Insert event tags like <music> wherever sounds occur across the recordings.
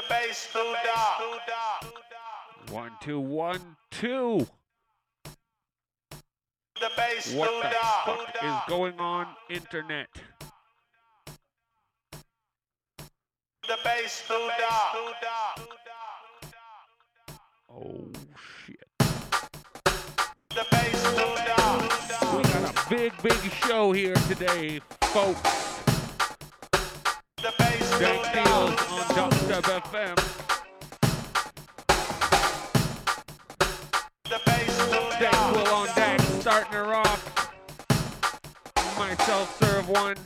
The bass One, two, one, two. The bass What the fuck is going on, internet? The bass Oh shit. The bass We got a big, big show here today, folks. Deals on Dubstep FM. Bass Will on deck, starting her off. Myself serve one.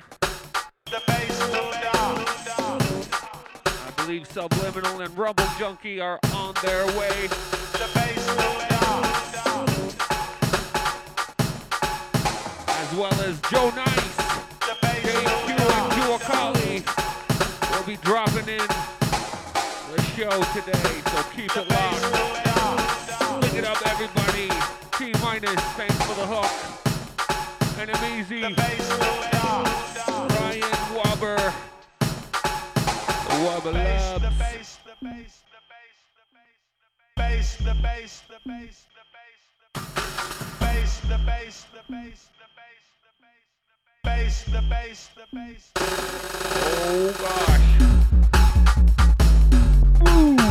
I believe Subliminal and Junkie are on their way. As well as Joe Nice, JQ and Juakali be dropping in the show today, so keep it locked. Bring it up, everybody. T minus, thanks for the hook. And easy. Ryan Wobber. Wobber loves. The the the the the the the bass, the bass, the bass. Oh gosh. Woo.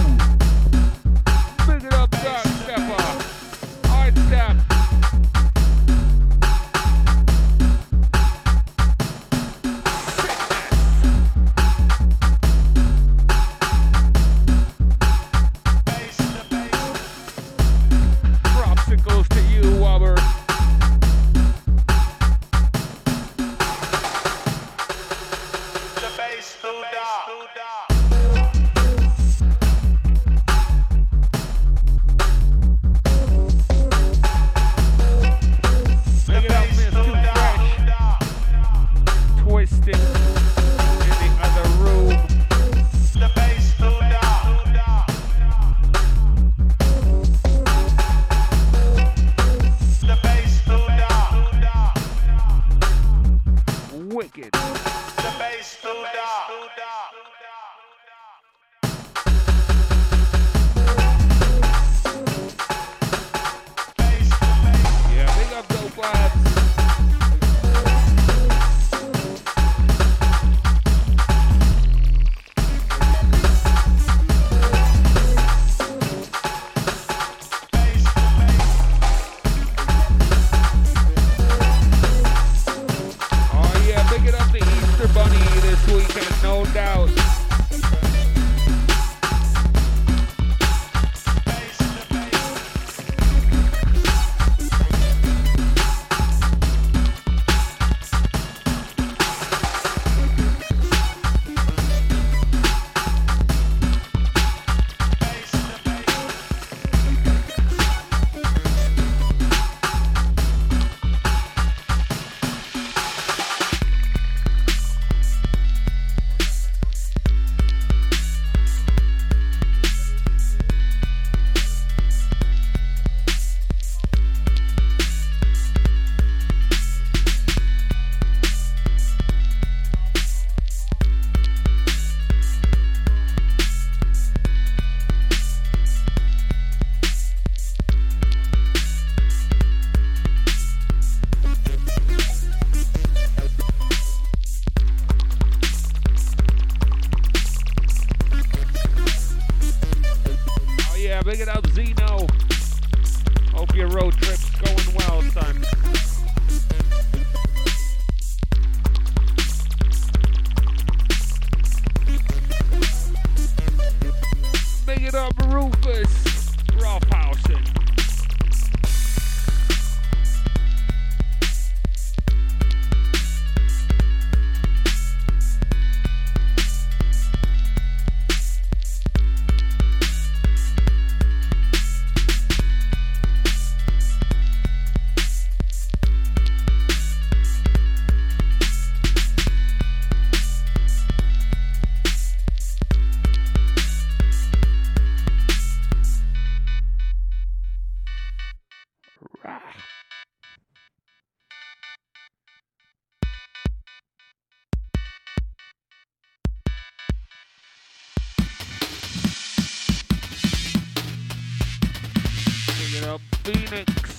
Phoenix.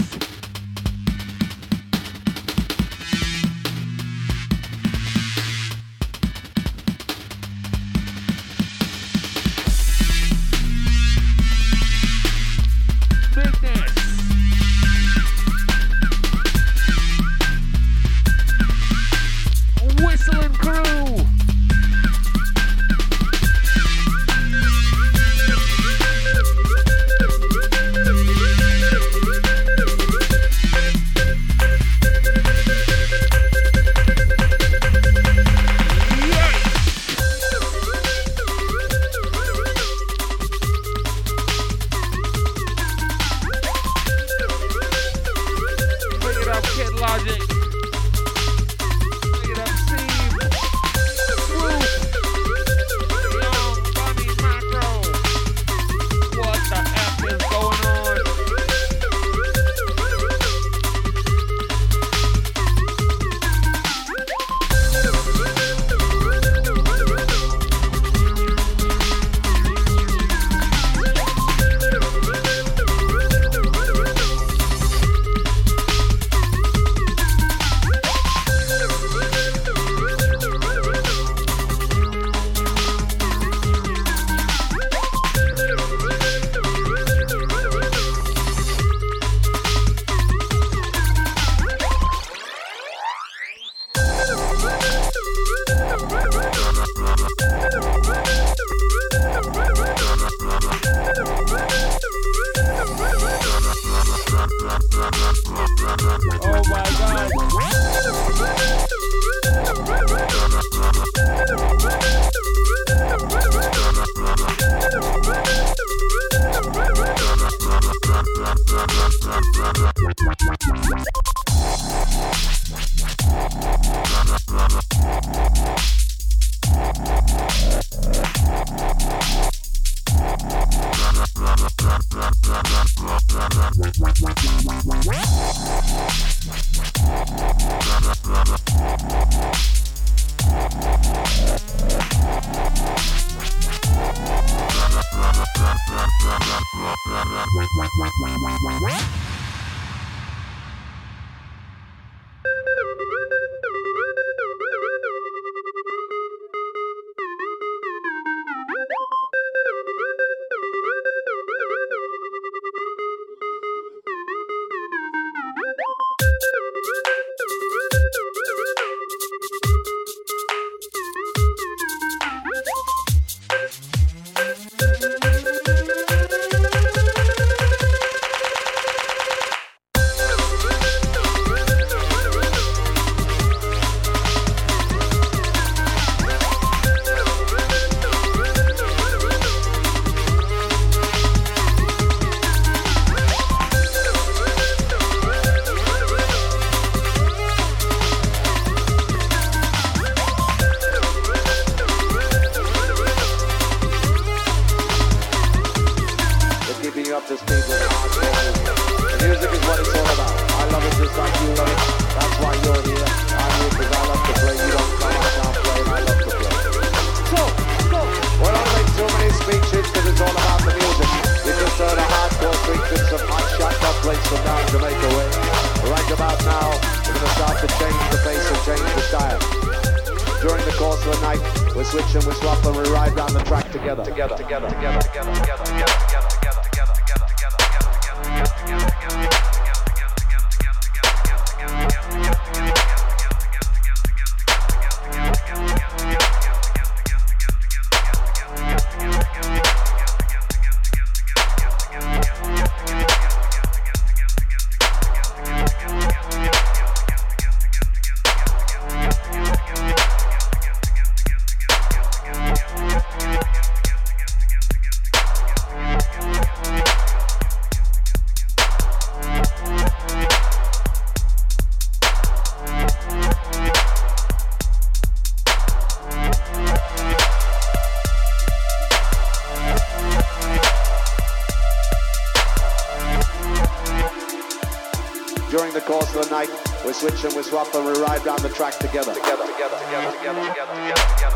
the night. We're switching, we're swapping, we ride down the track together. Together, together, together, together, together, together. together.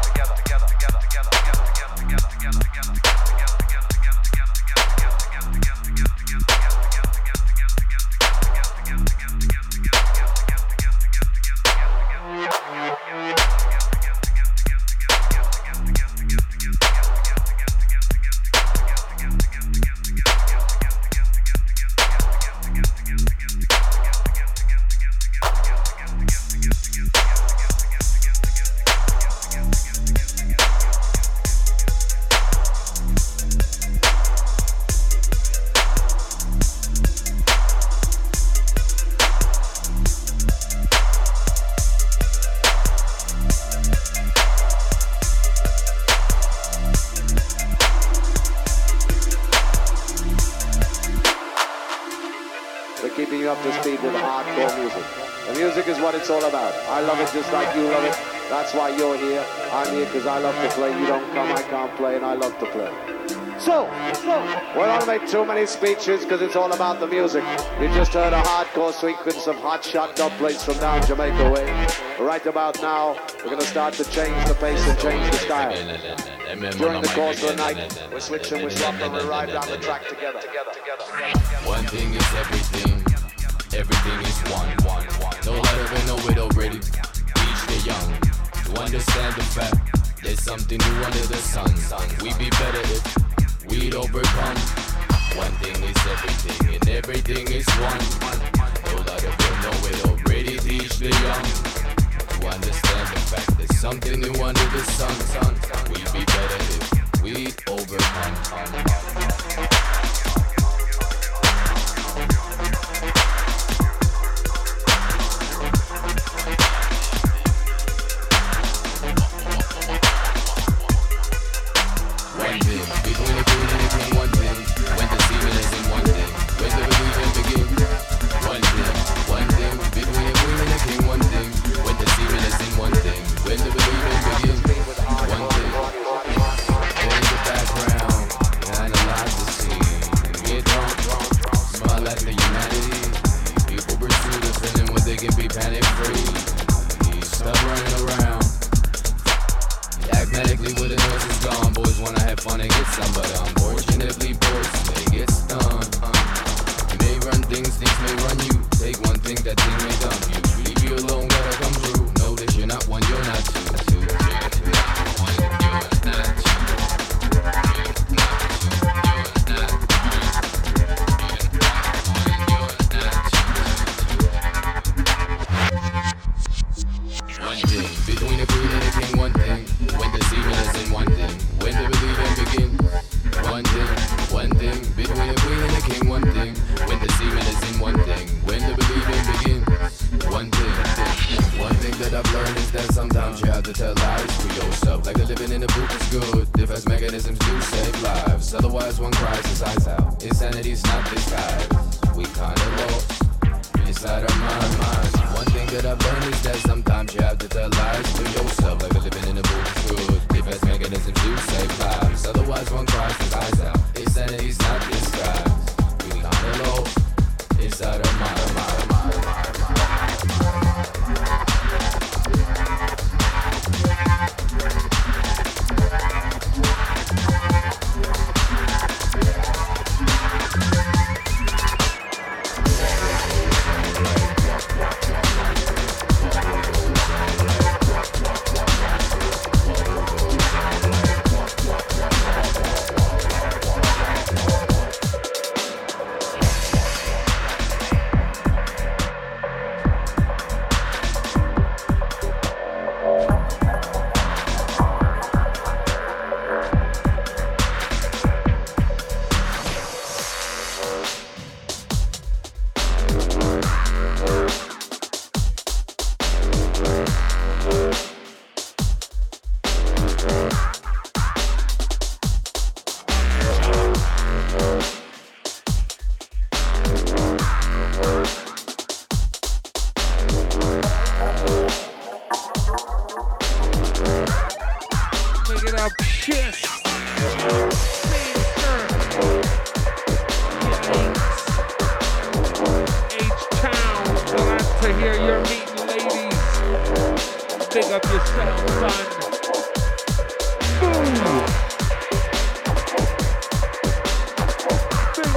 Here because I love to play. You don't come, I can't play, and I love to play. So, so, we don't make too many speeches because it's all about the music. You just heard a hardcore sequence of hot shot dubplates from down Jamaica way. Right about now, we're going to start to change the pace and change the style. During the course of the night, we're switching, we're swapping, we ride down the track together. One thing is everything, everything is one. No letter and no widow ready, teach the young to understand the fact there's something new under the sun. We be better if we'd overcome. One thing is everything, and everything is one. No lot of them know it already teach the young to understand the fact there's something new under the sun. We'd be better if we'd overcome.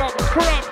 problem.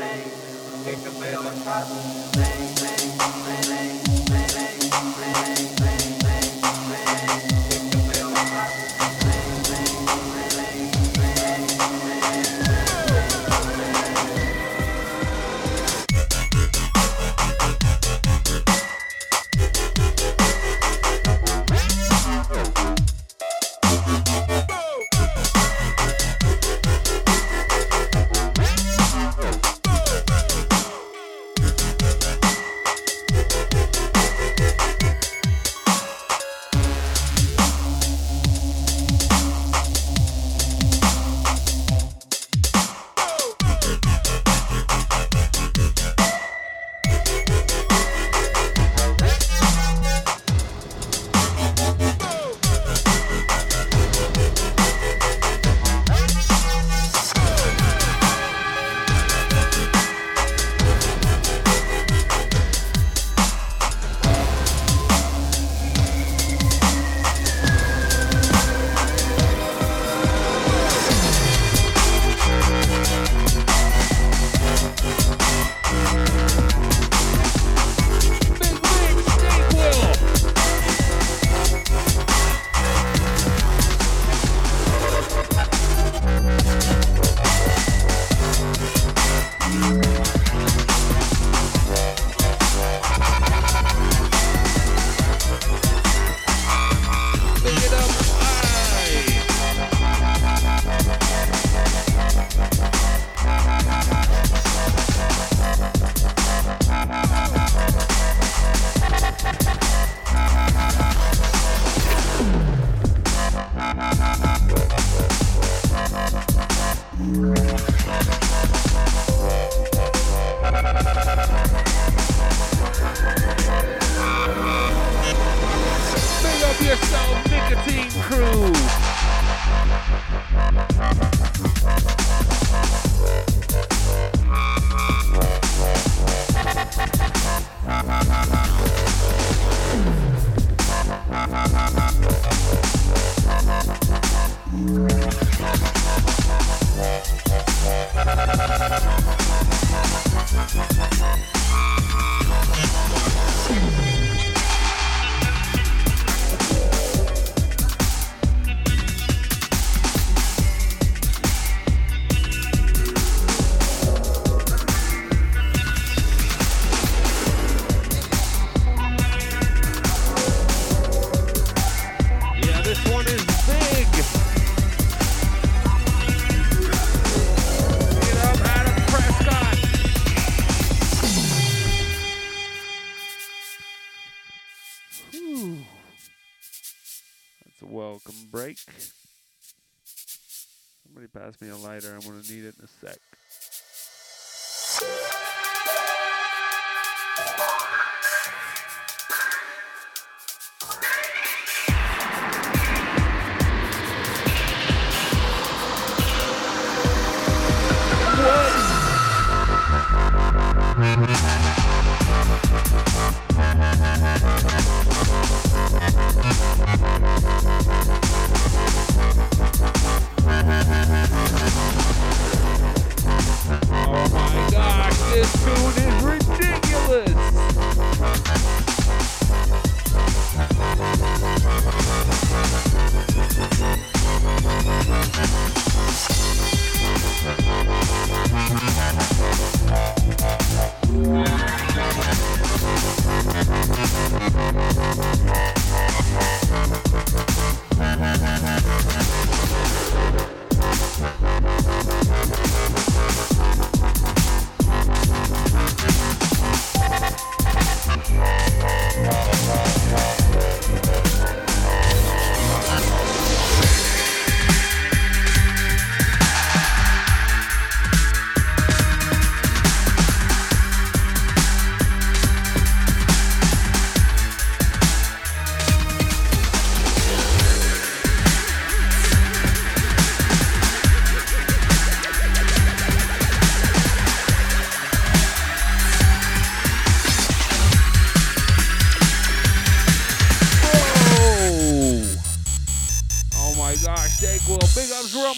thing, pick a bill and try thing, thing, thing.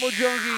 Annie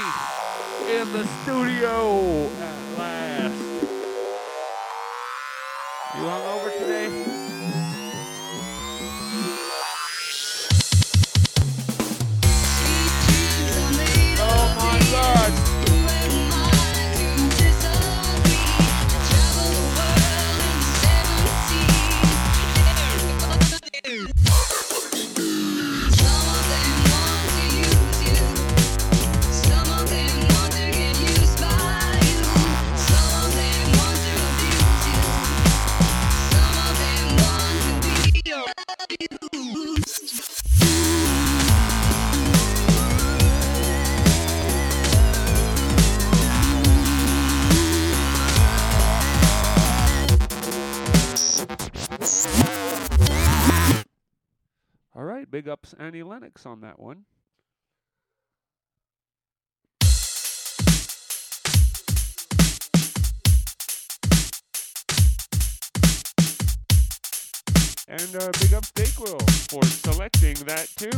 Lennox on that one. And uh, big up Steakwell for selecting that too.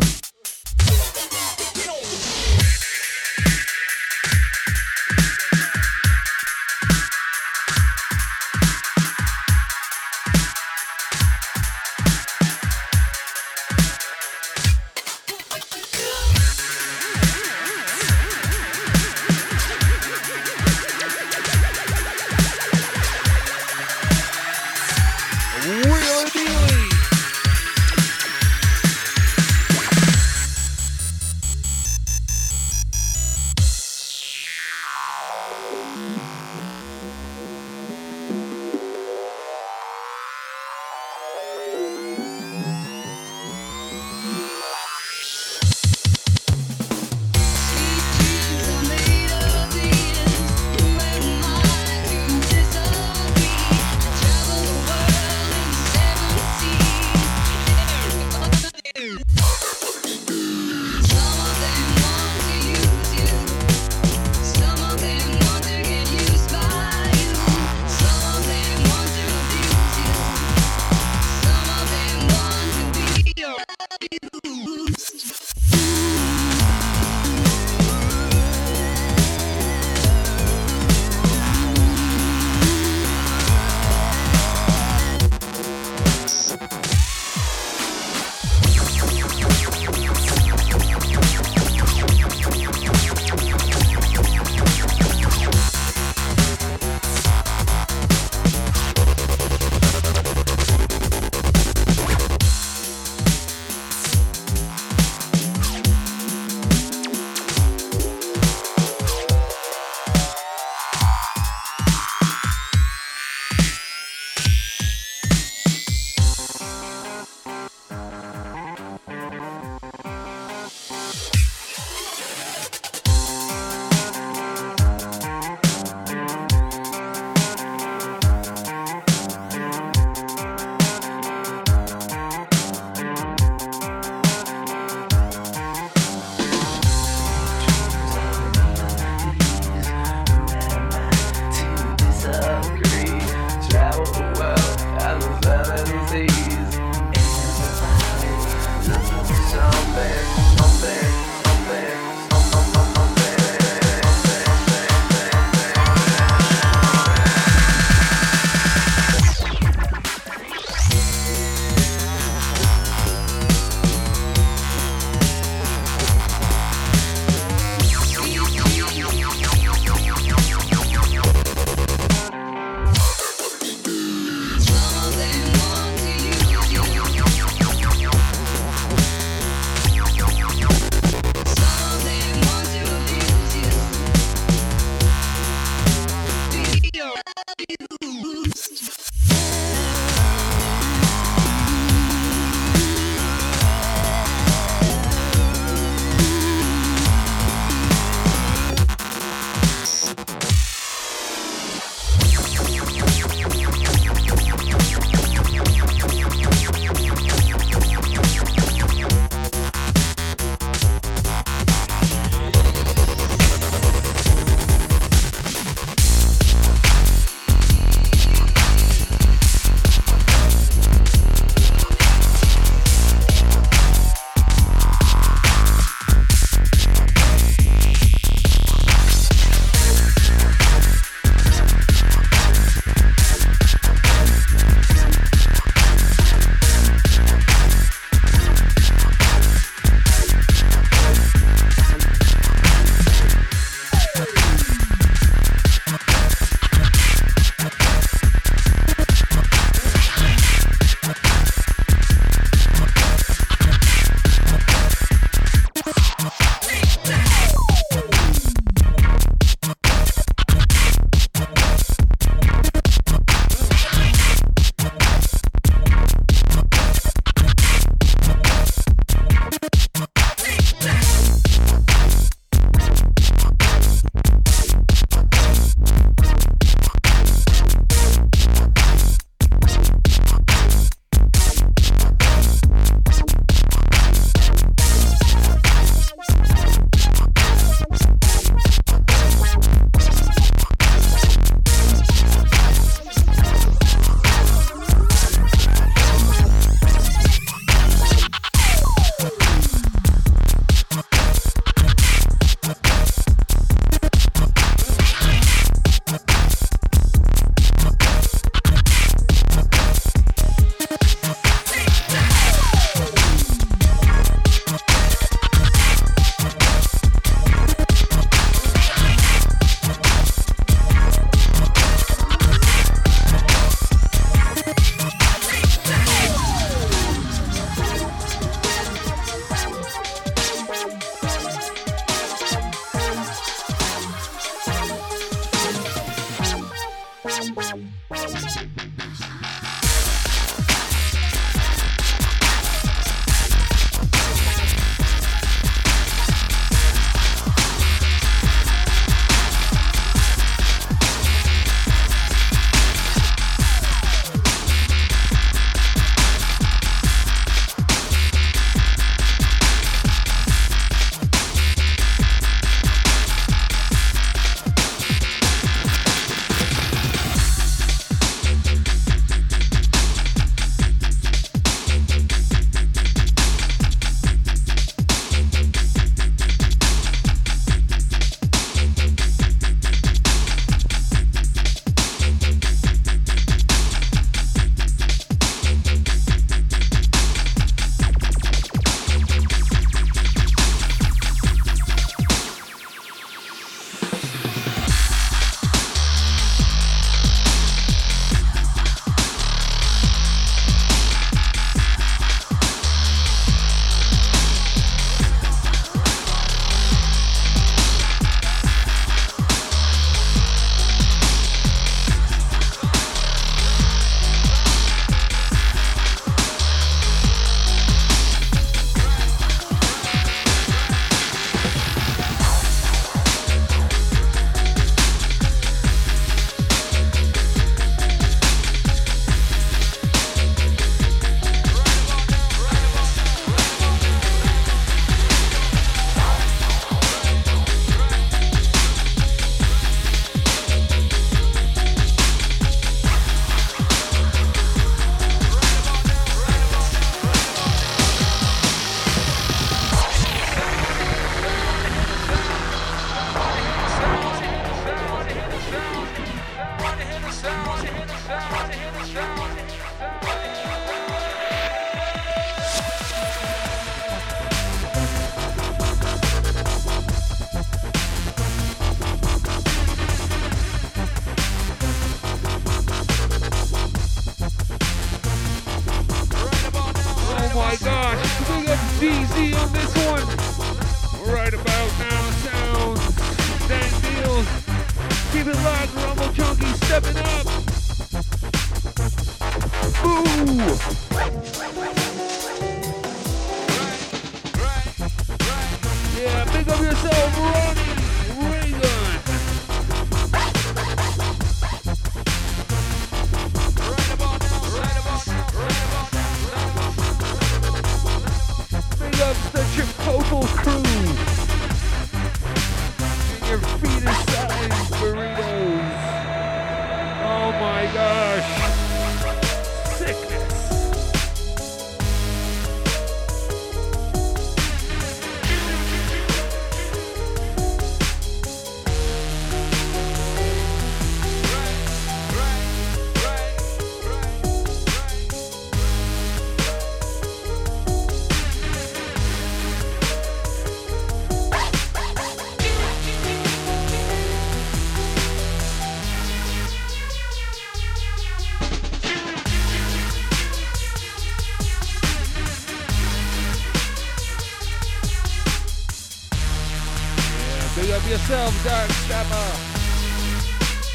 yourself, Dark Stepper.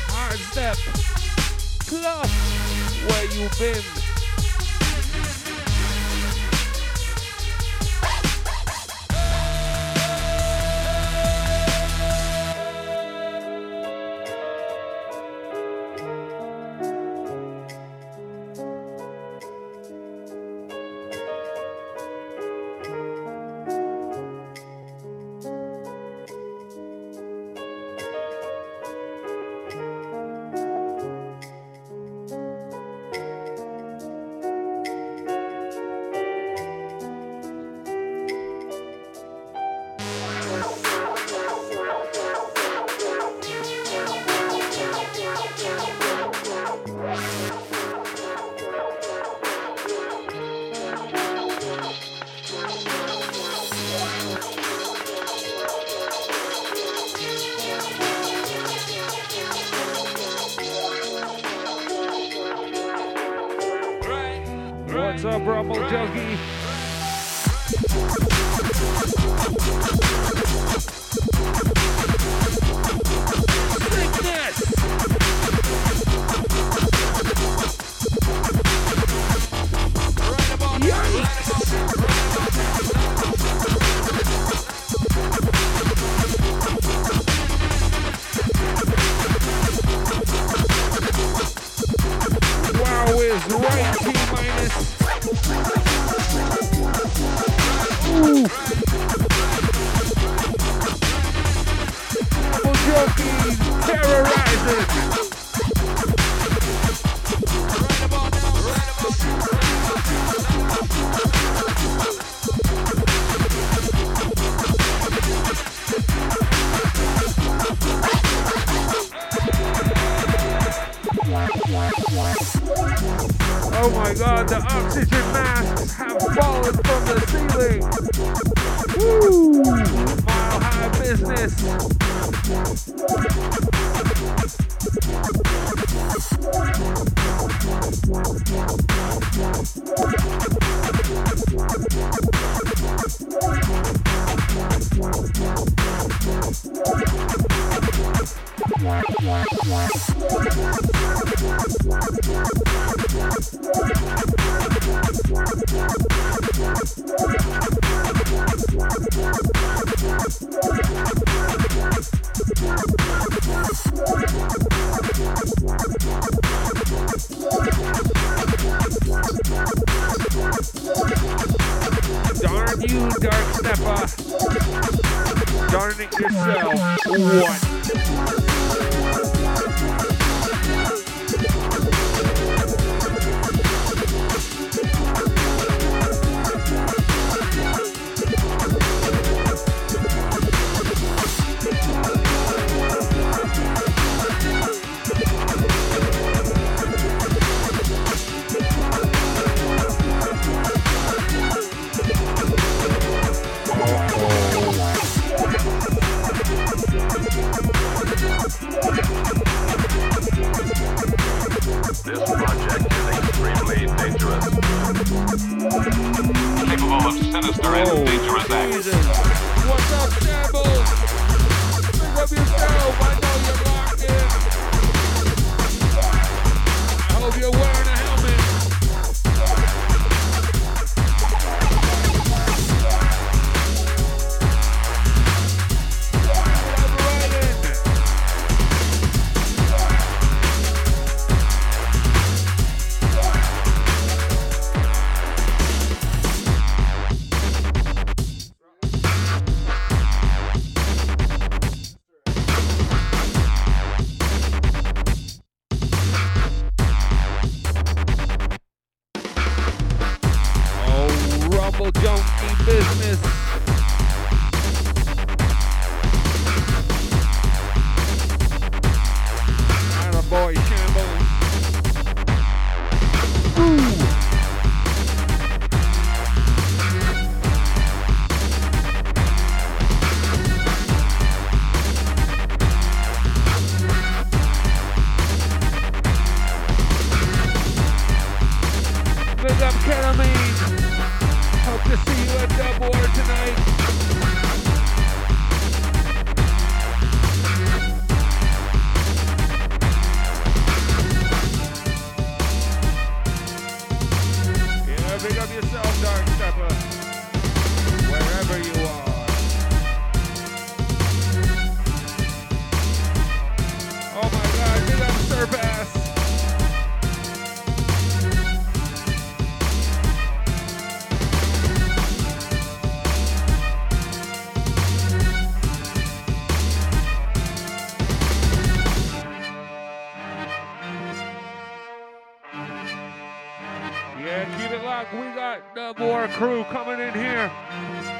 Hard step. Club. Where you been,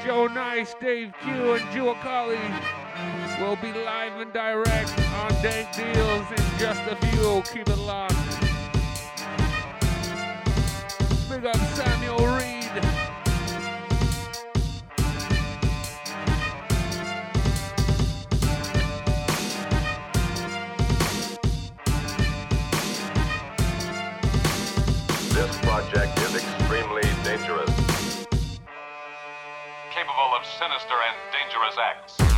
Joe Nice, Dave Q, and Juakali will be live and direct on Dank Deals in just a few. Keep it locked. Big up Samuel Reed. Capable of sinister and dangerous acts.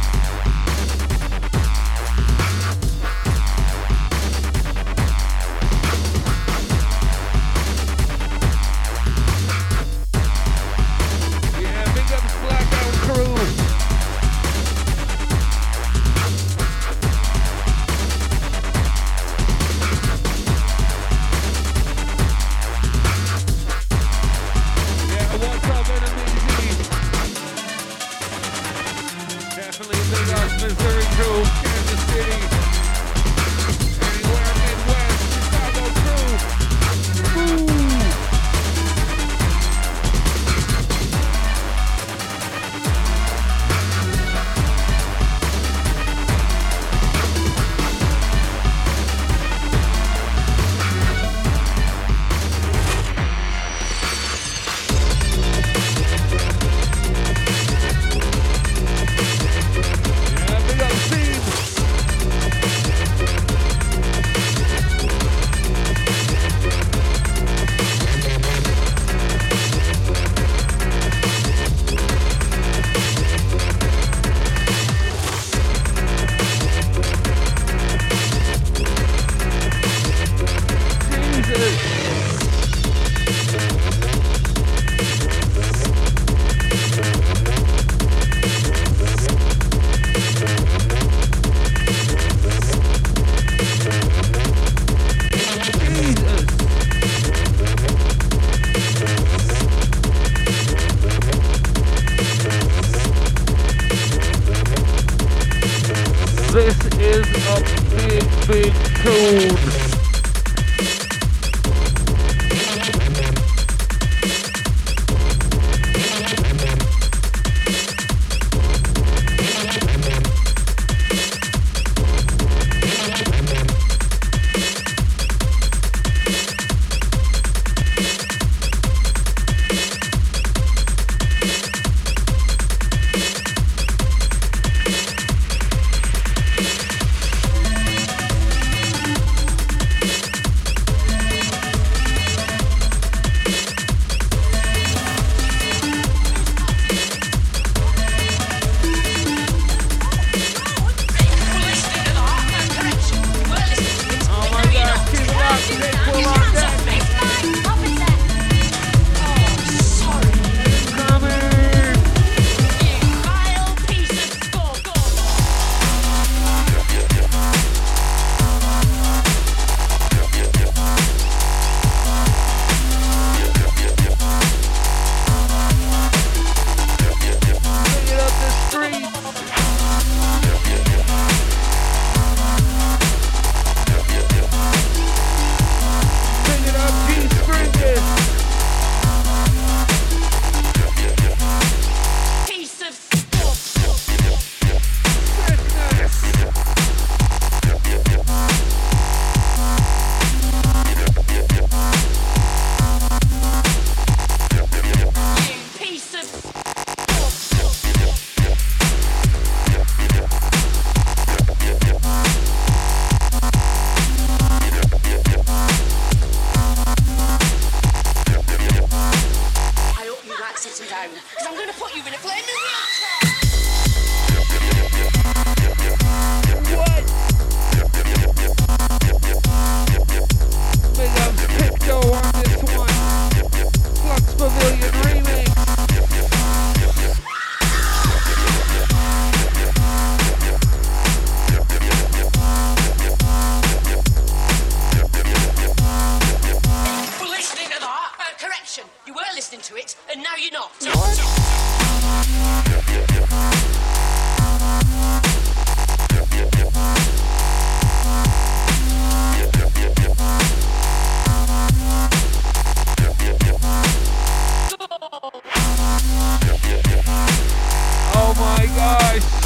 my gosh.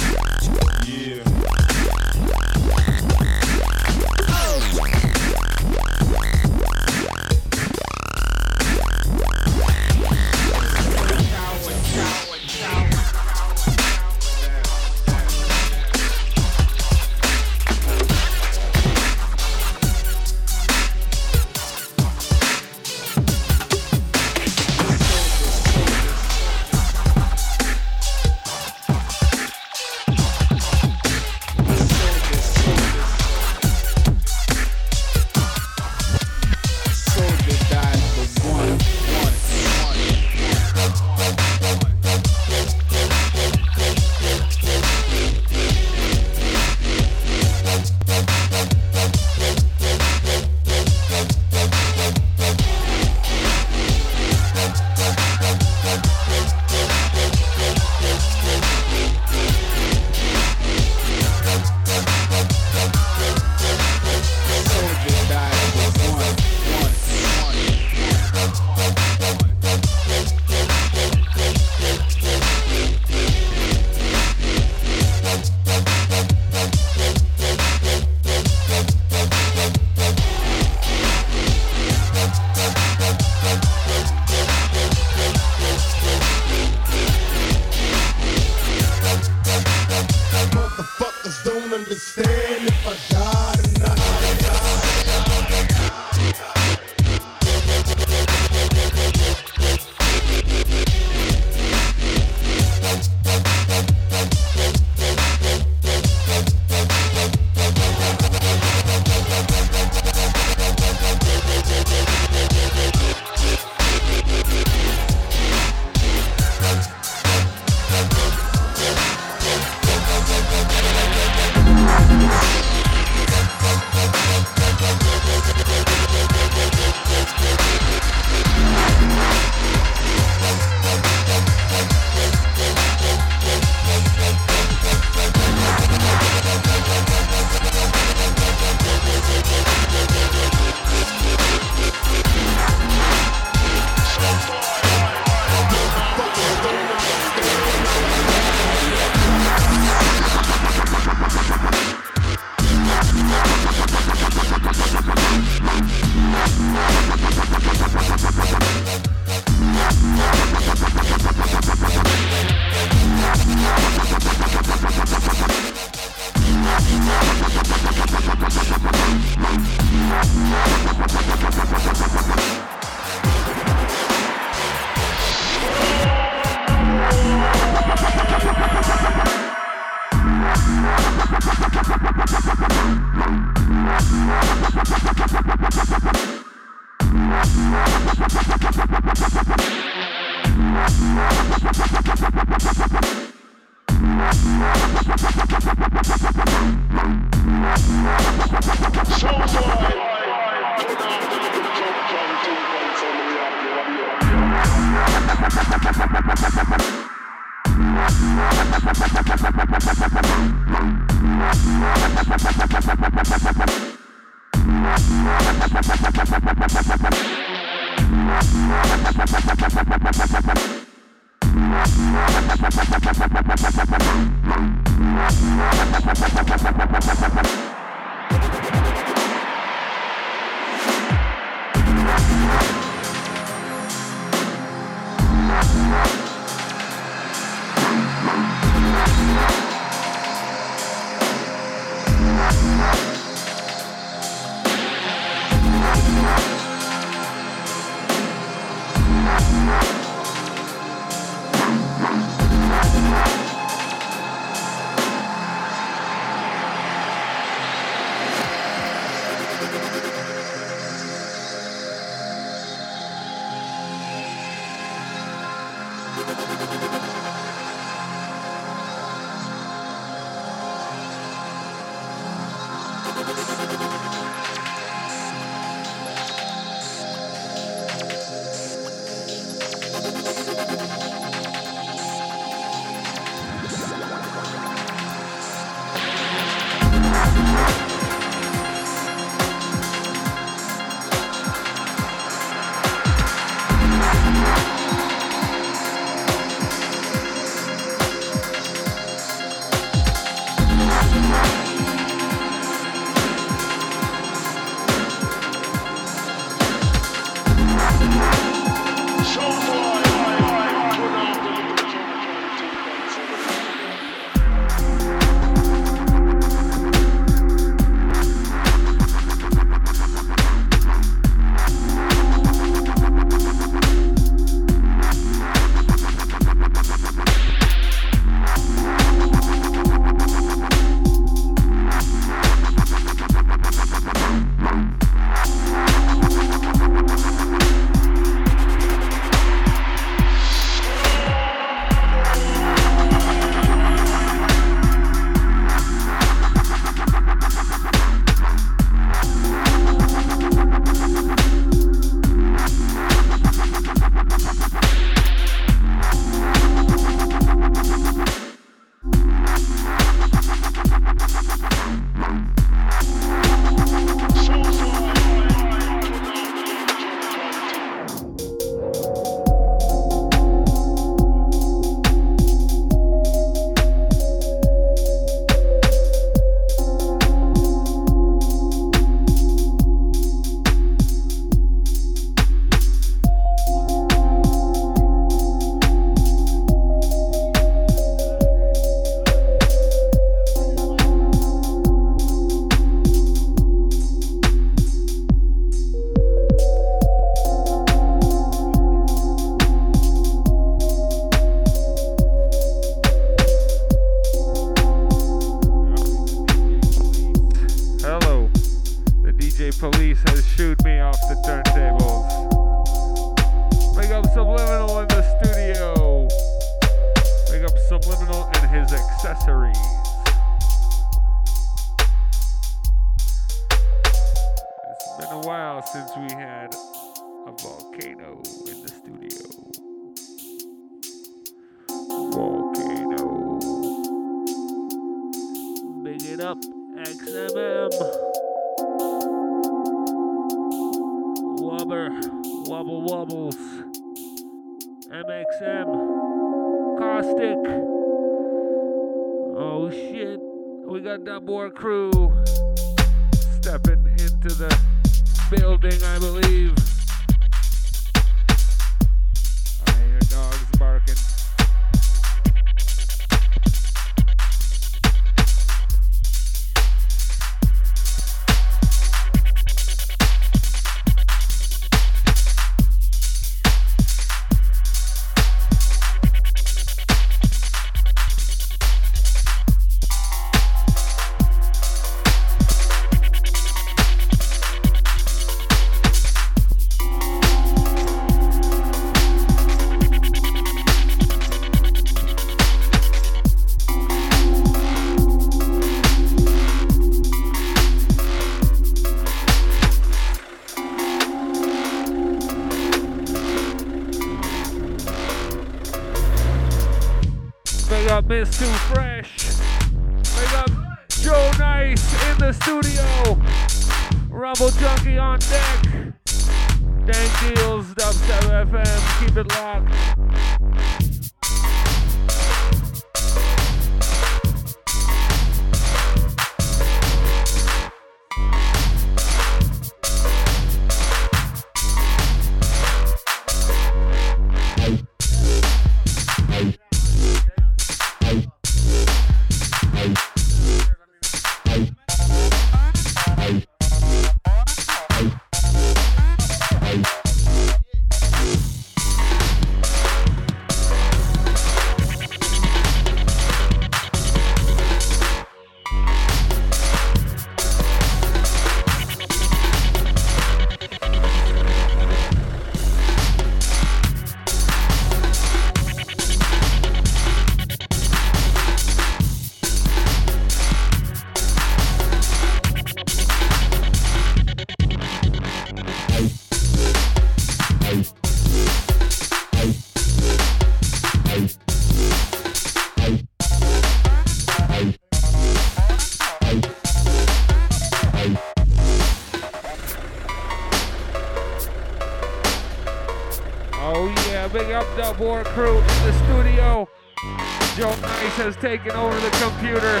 taking over the computer.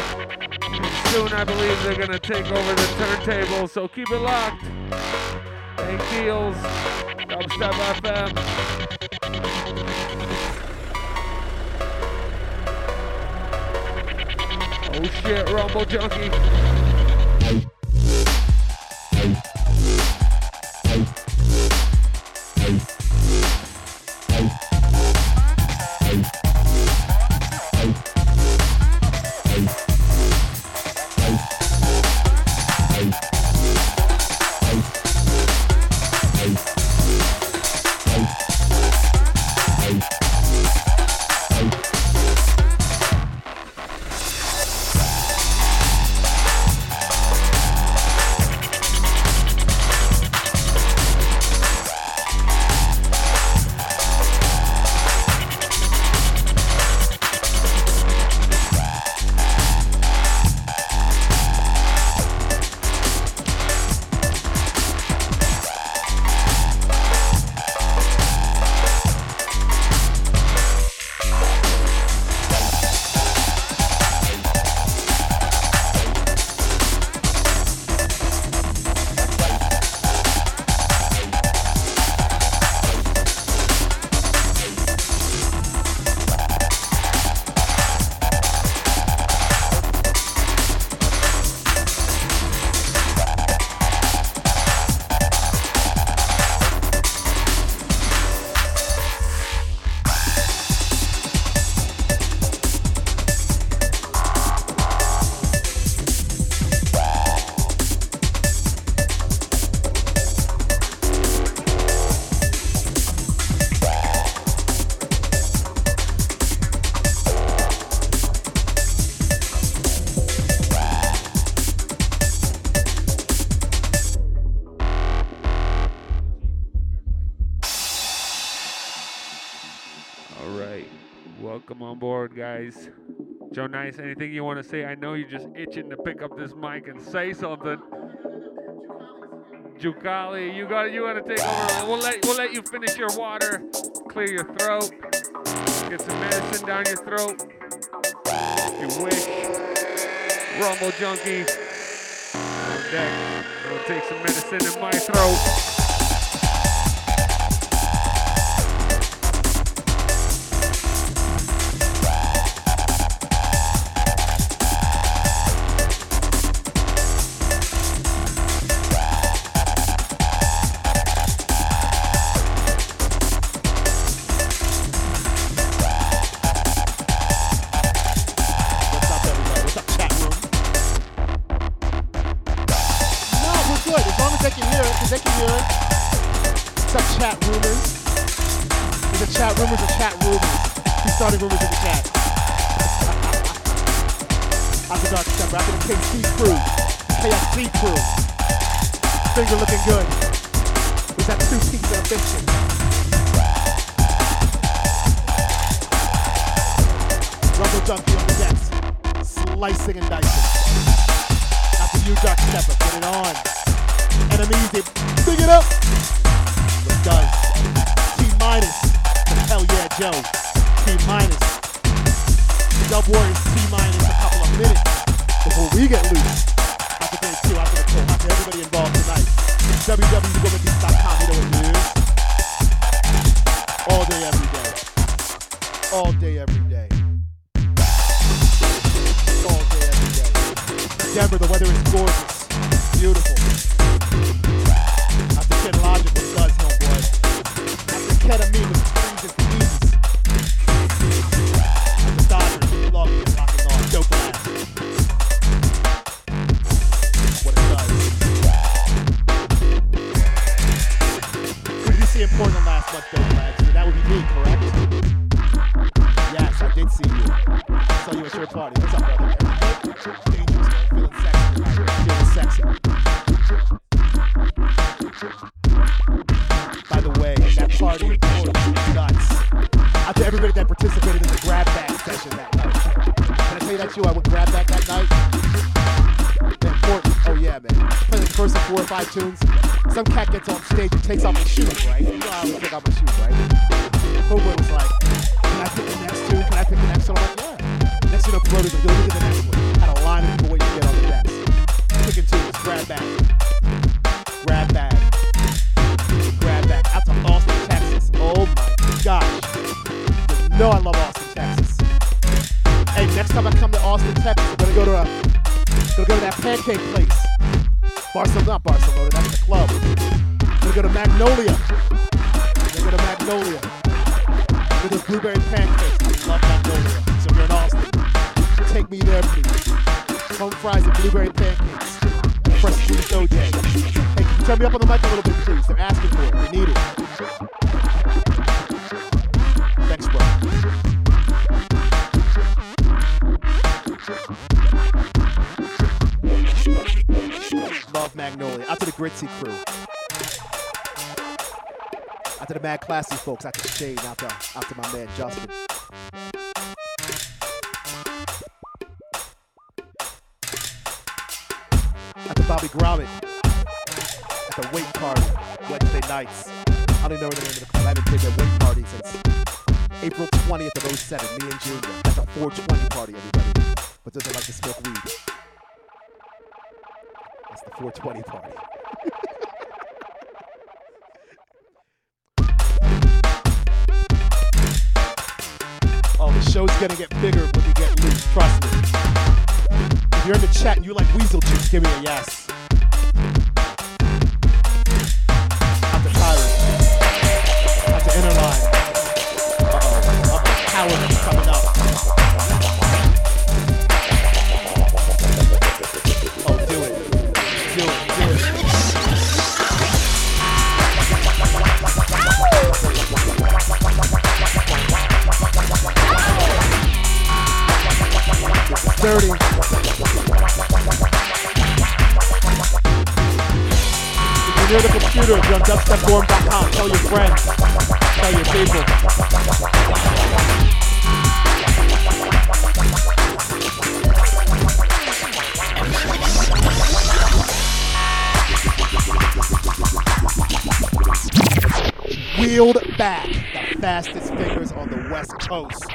Soon, I believe they're going to take over the turntable, so keep it locked. Dank Deals, Dubstep FM. Oh shit, Rumble Junkie. guys. Anything you want to say? I know you're just itching to pick up this mic and say something. Juakali, you got you got to take over. We'll let we'll let you finish your water, clear your throat, get some medicine down your throat. If you wish, Rumble Junkie. We'll take some medicine in my throat. All day, every day. All day, every day. All day, every day. Denver, the weather is gorgeous. Beautiful. No boy. Ketamine folks. I can shade after after my man Justin. After Bobby Gromit at the wake party Wednesday nights. I don't know the name of the club. I haven't been to a wake party since April 20th of 07. Me and Junior. That's a 420 party, everybody. But doesn't like to smoke weed. That's the 420 party. show's gonna get bigger when we get loose, trust me. If you're in the chat and you like weasel juice, give me a yes. dirty. If you're near the computer, if on dubstepforum.com, tell your friends, tell your people. Wheeled back, the fastest fingers on the West Coast.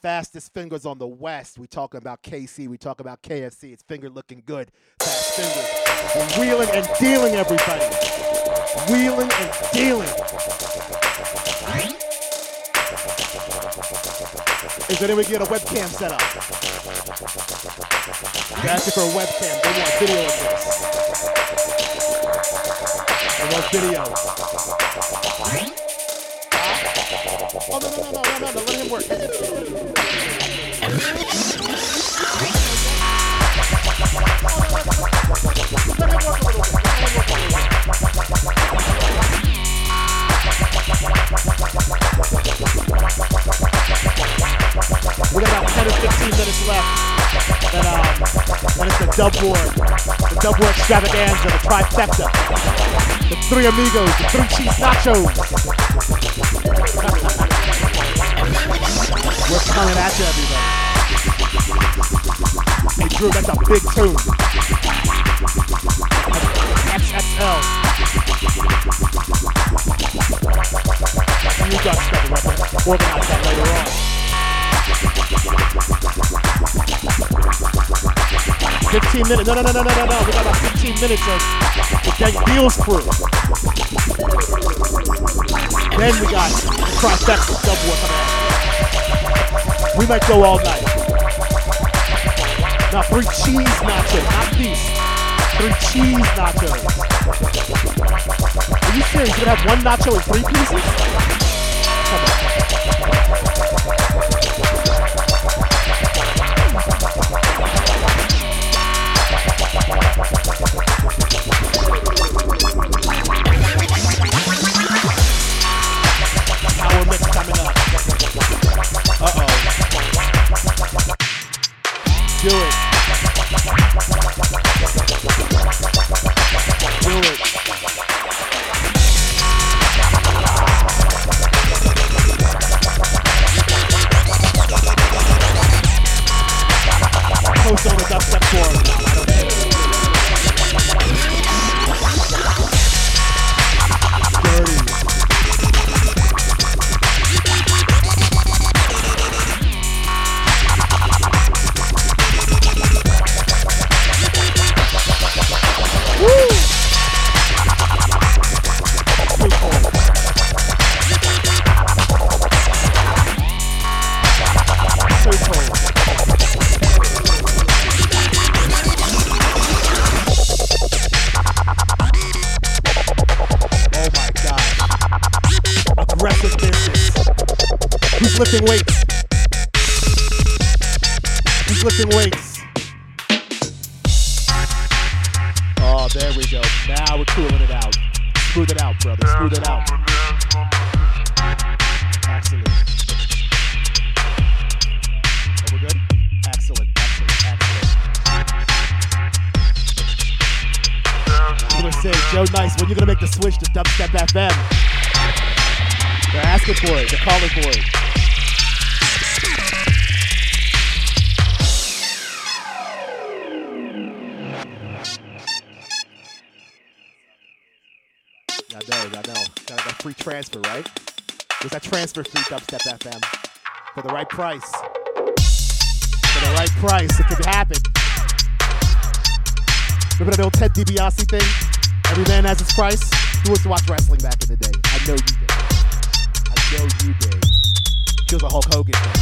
Fastest fingers on the West. We talking about KC. We talk about KFC. It's finger looking good. Fast fingers. We're wheeling and dealing, everybody. Wheeling and dealing. Is there any way we get a webcam set up? You're asking for a webcam. They want video of this. They want video. Oh, no, no, no, no, no, no, no. Let him work. We got about 10 or 15 minutes left. That, um, that is the dub war. The dub war extravaganza, the trifecta. The three amigos, the three cheese nachos. We're coming at you, everybody. Hey, Drew, that's a big tune. XXL. You got stuff to rep- organize that later on. 15 minutes. No, no, no, no, no, no, no. We got about 15 minutes of the Dank Deals crew. Then we got trifecta war coming out. We might go all night. Now, three cheese nachos, not these. Three cheese nachos. Are you serious? You're gonna have one nacho in three pieces? Come on. DiBiase thing? Every man has his price. Who wants to watch wrestling back in the day? I know you did. I know you did. Feels a Hulk Hogan thing.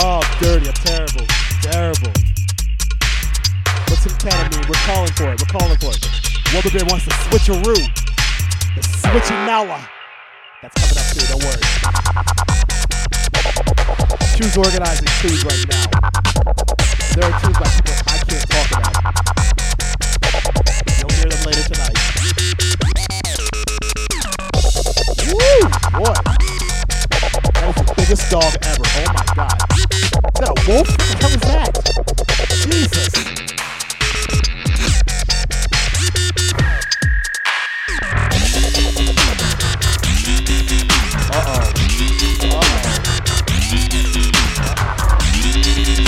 <laughs> oh, dirty. I'm terrible. Terrible. What's some ketamine? We're calling for it. We're calling for it. Wubba Bear wants the switcheroo. The switchinella. That's coming up too. Don't worry. Choose organizing tunes right now. Wolf? What the hell is that? Jesus.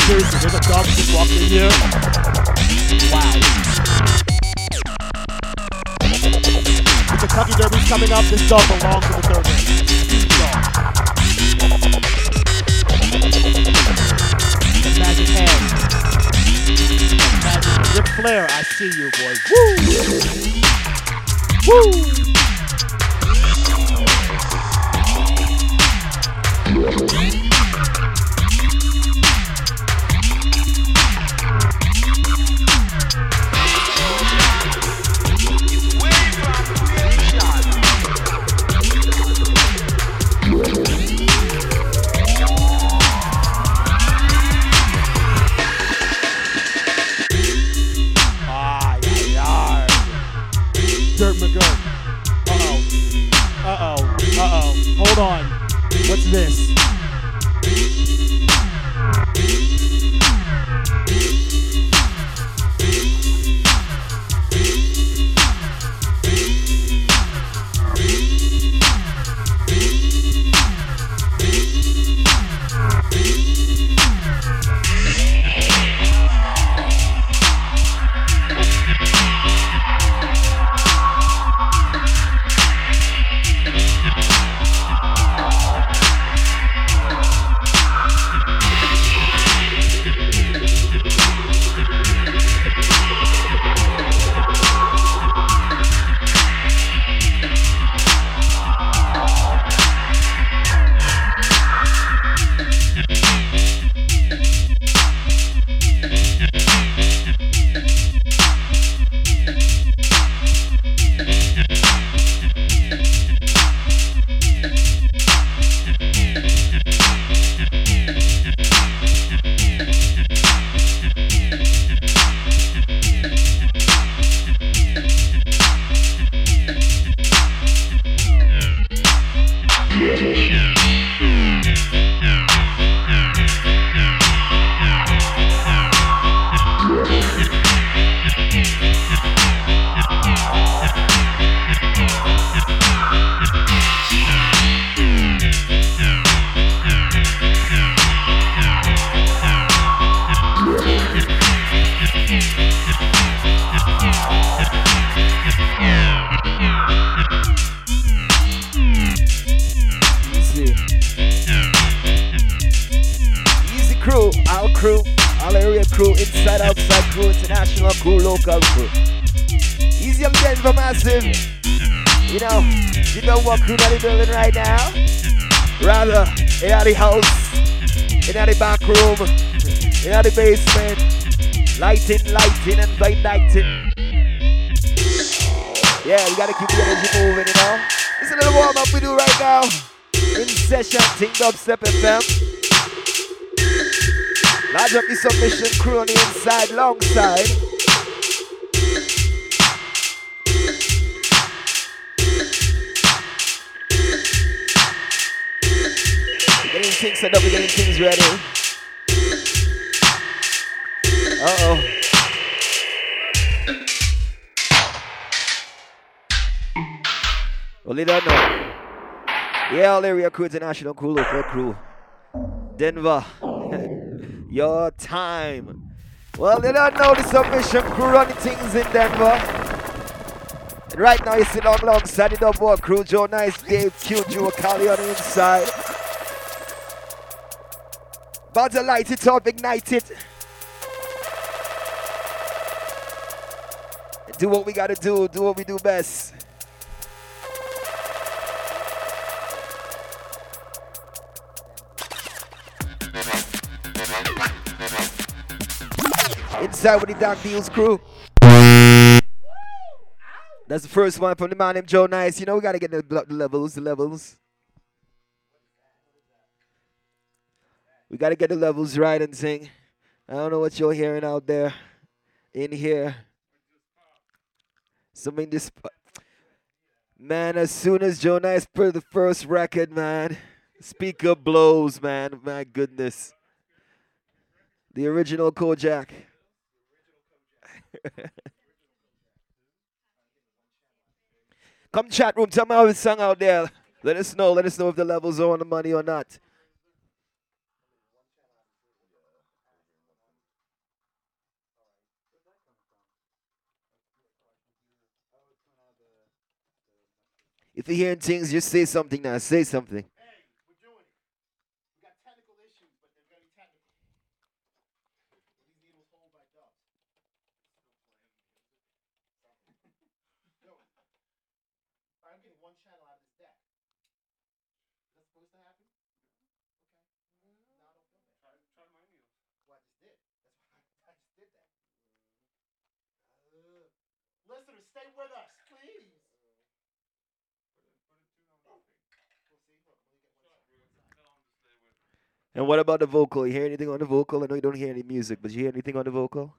Seriously, there's a dog just in here. Wow. A Kentucky Derby's coming up. This dog belongs see you, boy. Woo! Ting Dubstep FM. Large up the submission crew on the inside, long side. All area crew, international crew, local crew. Denver. <laughs> Your time. Well, they don't know the submission crew running things in Denver. And right now, you see long alongside the double crew, Joe Nice, Dave, Q, Juakali on the inside. About to light it up, ignite it. Do what we gotta do, do what we do best. Inside with the Dank Deals crew. That's the first one from the man named Joe Nice. You know, we gotta get the, the levels, the levels. We got to get the levels right and sing. I don't know what you're hearing out there, in here. Something this. Man, as soon as Joe Nice put the first record, man, speaker blows, man. My goodness. The original Kojak. <laughs> Come chat room, tell me how it's sung out there. Let us know. Let us know if the levels are on the money or not. If you're hearing things, just say something now. Say something. Stay with us, please. And what about the vocal? You hear anything on the vocal? I know you don't hear any music, but you hear anything on the vocal?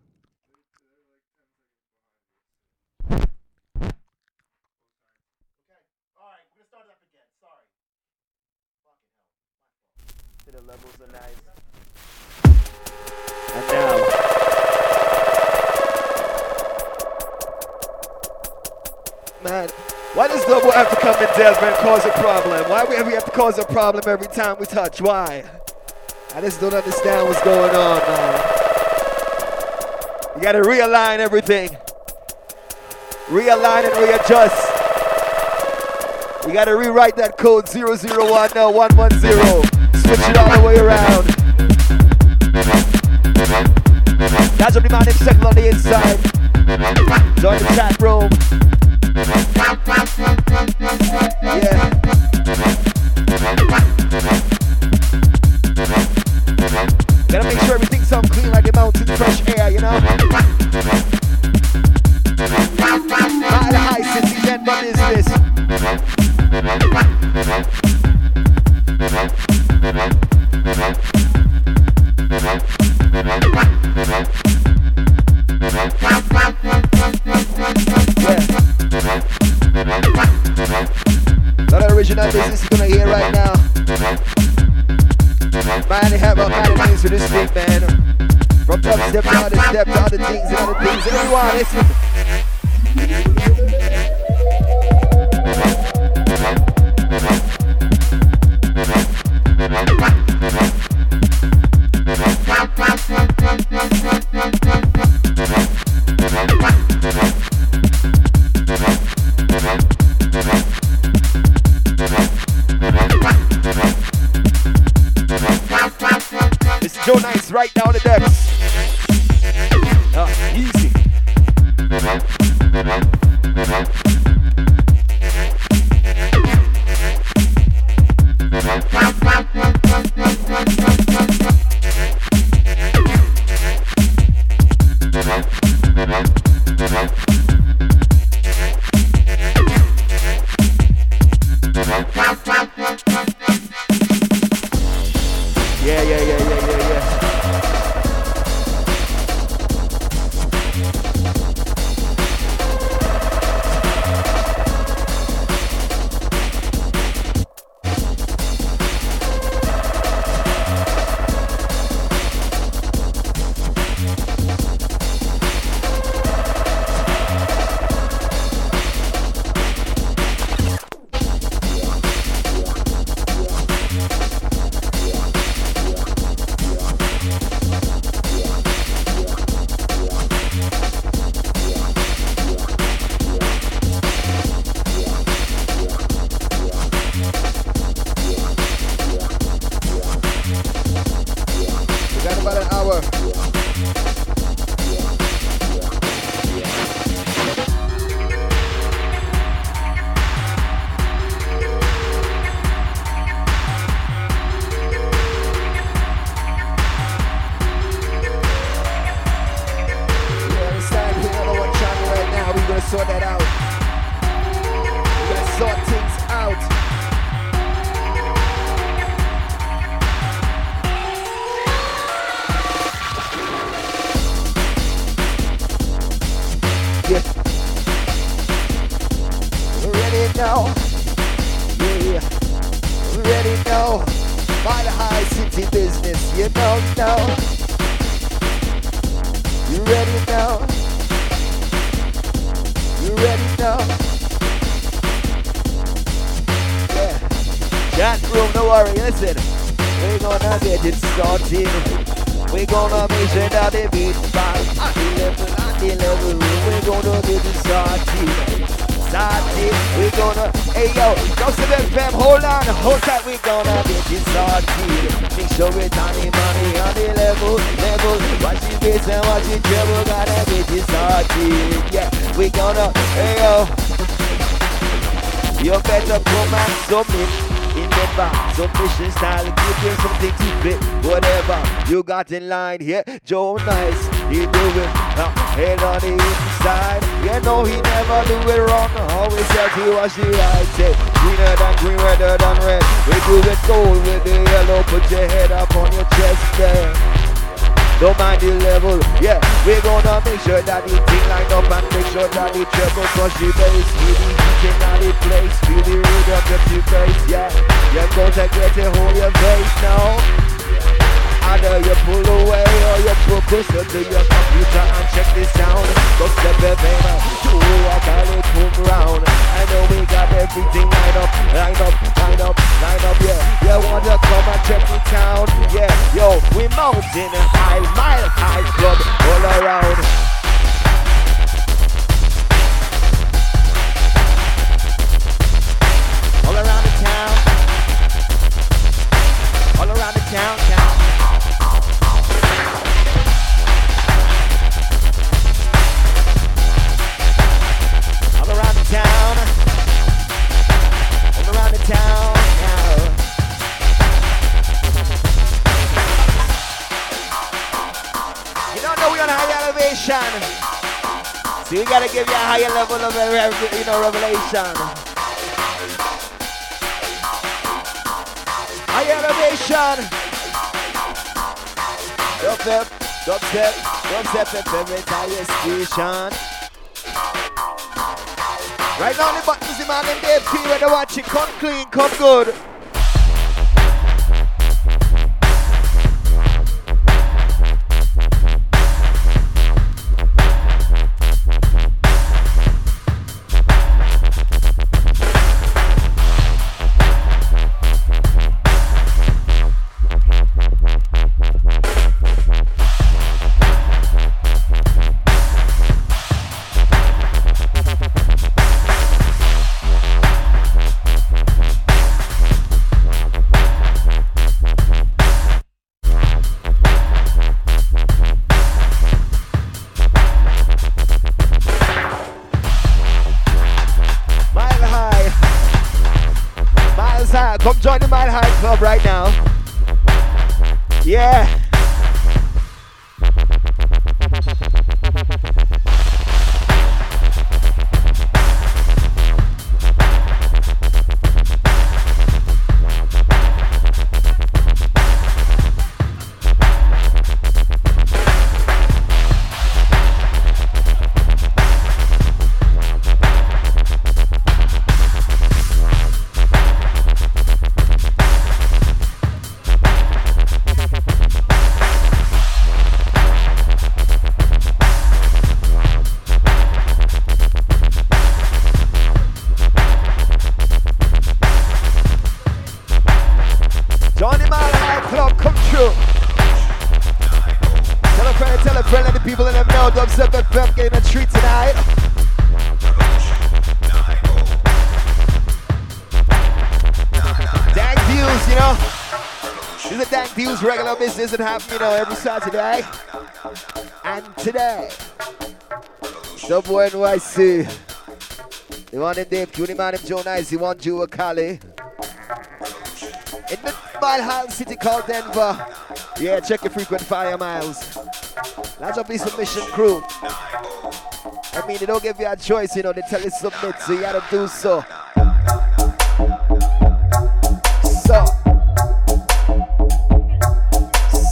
Man, why does Double have to come in Desmond and cause a problem? Why we we have to cause a problem every time we touch? Why? I just don't understand what's going on, man. You gotta realign everything. Realign and readjust. You gotta rewrite that code 0010110. Switch it all the way around. That's what the man second on the inside. Join the chat room. Yeah. You in line here, Joe Nice, he do it. Uh, head on the inside. You know he never do it wrong. Always says he was the high elevation. So we gotta give you a higher level of uh, you know revelation. High elevation. Dubstep, dubstep, dubstep, every higher station. Right now the buttons, the man in Dave P when they watch it. Come clean, come good. Boy NYC. The one in Dave the man in Joe Nice, the one Juakali. In the Valhalla city called Denver. Yeah, check your frequent fire miles. That's up submission crew. I mean, they don't give you a choice, you know, they tell you submit, so you gotta do so. So.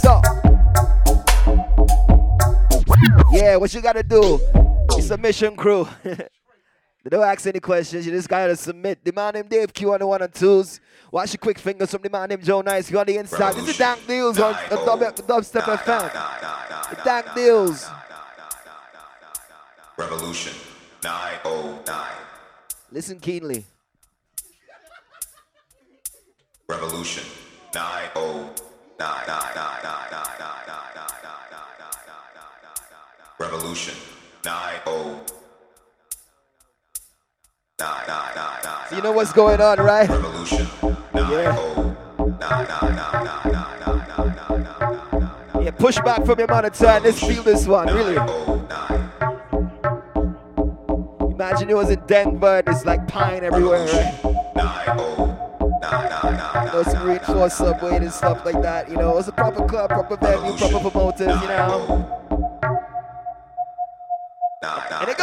so. Yeah, what you gotta do? It's a mission crew. <laughs> they don't ask any questions. You just gotta submit. The man named Dave Q oh on the one and twos. Watch your quick fingers from the man named Joe Nice. You on the inside. This is Dank Deals on the dub, Dubstep FM. The Dank Deals. Revolution 909. Listen keenly. Revolution 909. Revolution 9 0 So Oh. you know what's going on, right? Revolution. Yeah. Yeah, push back from your monitor. Let's feel this one, really. Imagine it was in Denver and it's like pine everywhere, right? You know, some reinforced subway and stuff like that. You know, it was a proper club, proper venue, proper promoters, you know. And it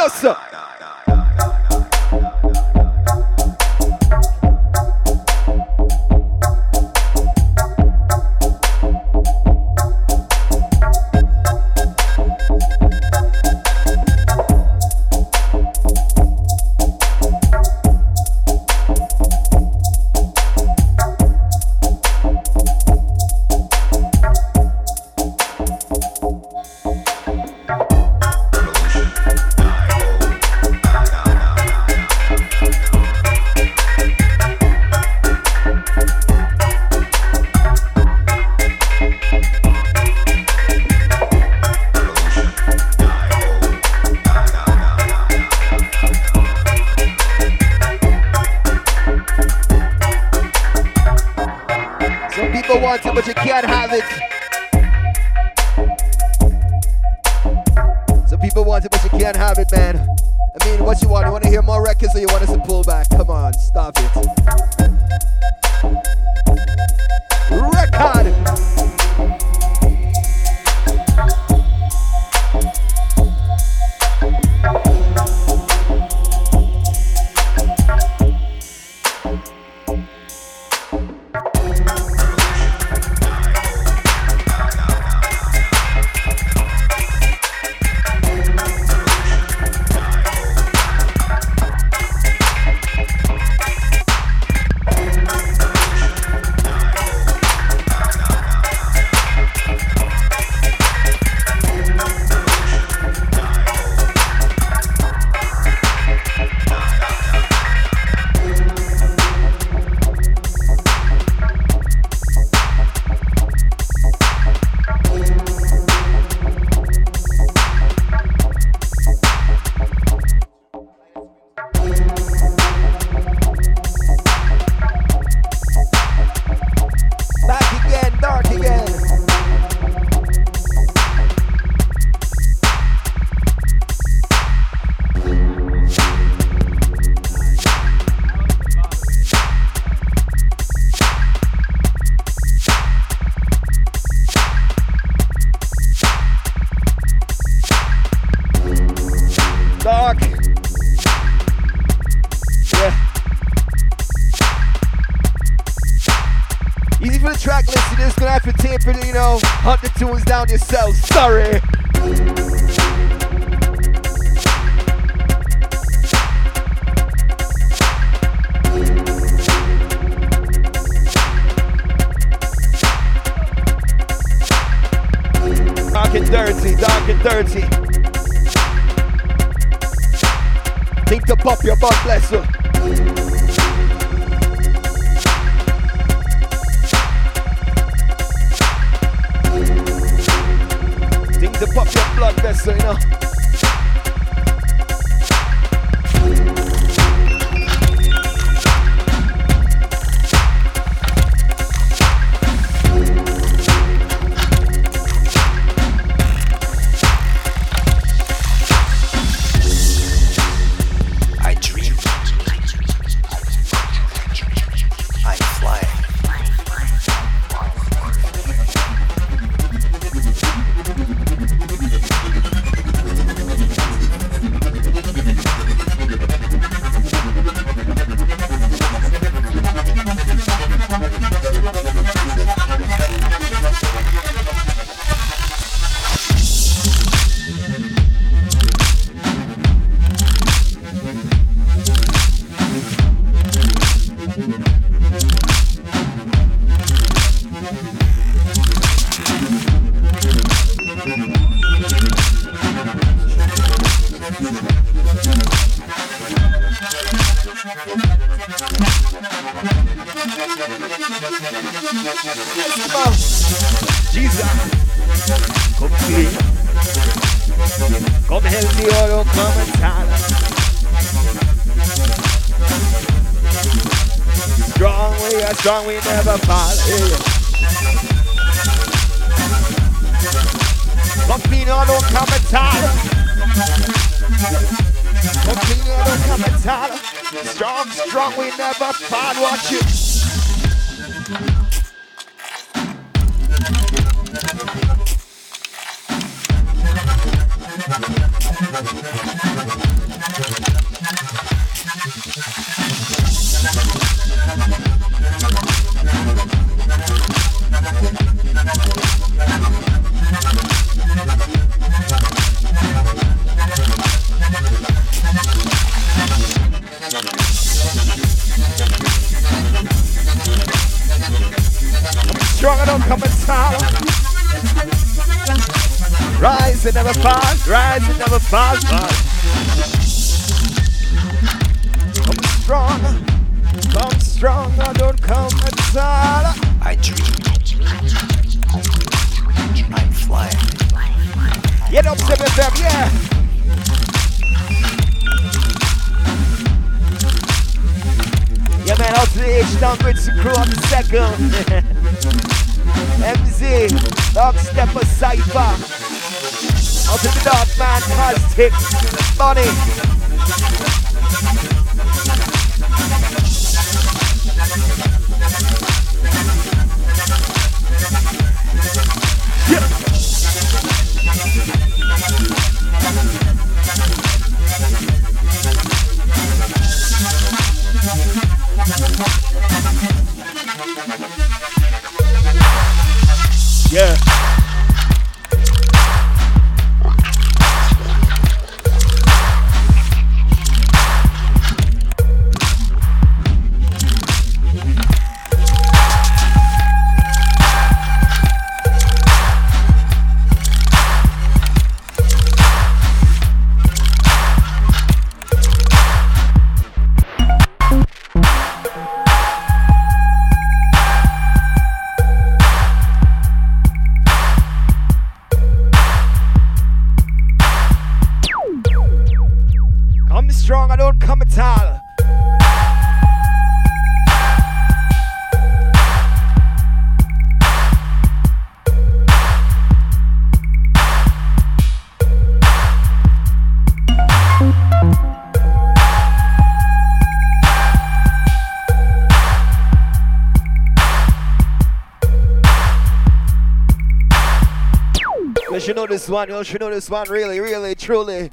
this one, you should know this one really, really, truly.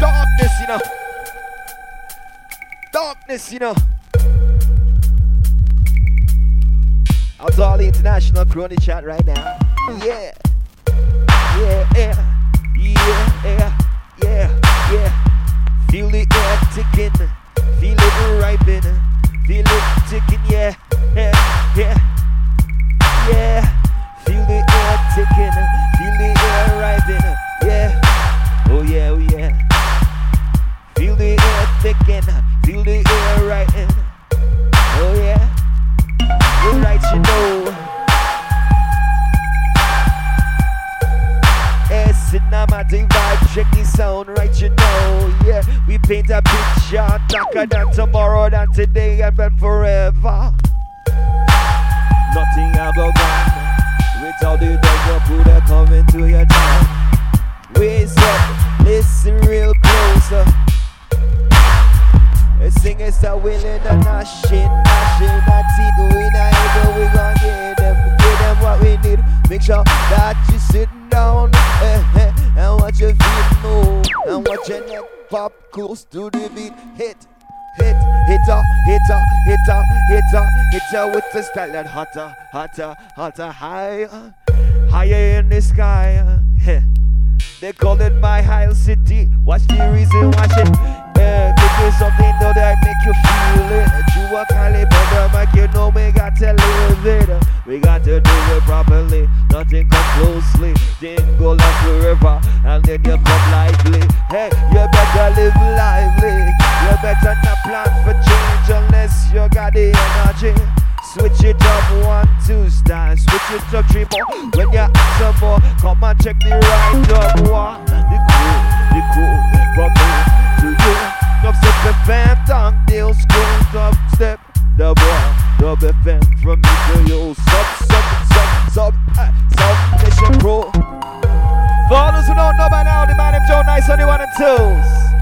Darkness, you know. Darkness, you know. Out to all the international crew on the chat right now. Yeah. Yeah, her style that hotter, hotter, hotter, higher, higher in the sky. They call it my high City. Watch the reason, watch it. Yeah, give me something though that make you feel it. You a caliber, make you know we got to live it. We got to do it properly. Nothing come closely. Then go like forever, and then you come lightly. Hey, you better live lively. You better not plan for change unless you got the energy. Switch it up one, two times. Switch it up three more. When you ask some more, come and check the right up one. The cool, the cool, from me to you. Come step the fam, tongue deal, school, top step. The one, the fam from me to you. Sub, sub, sub, sub, uh, eh, sub, mission pro. For all those who don't know by now, the man named Joe Nice only one and twos.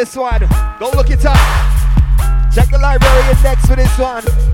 This one. Go look it up. Check the library index for this one.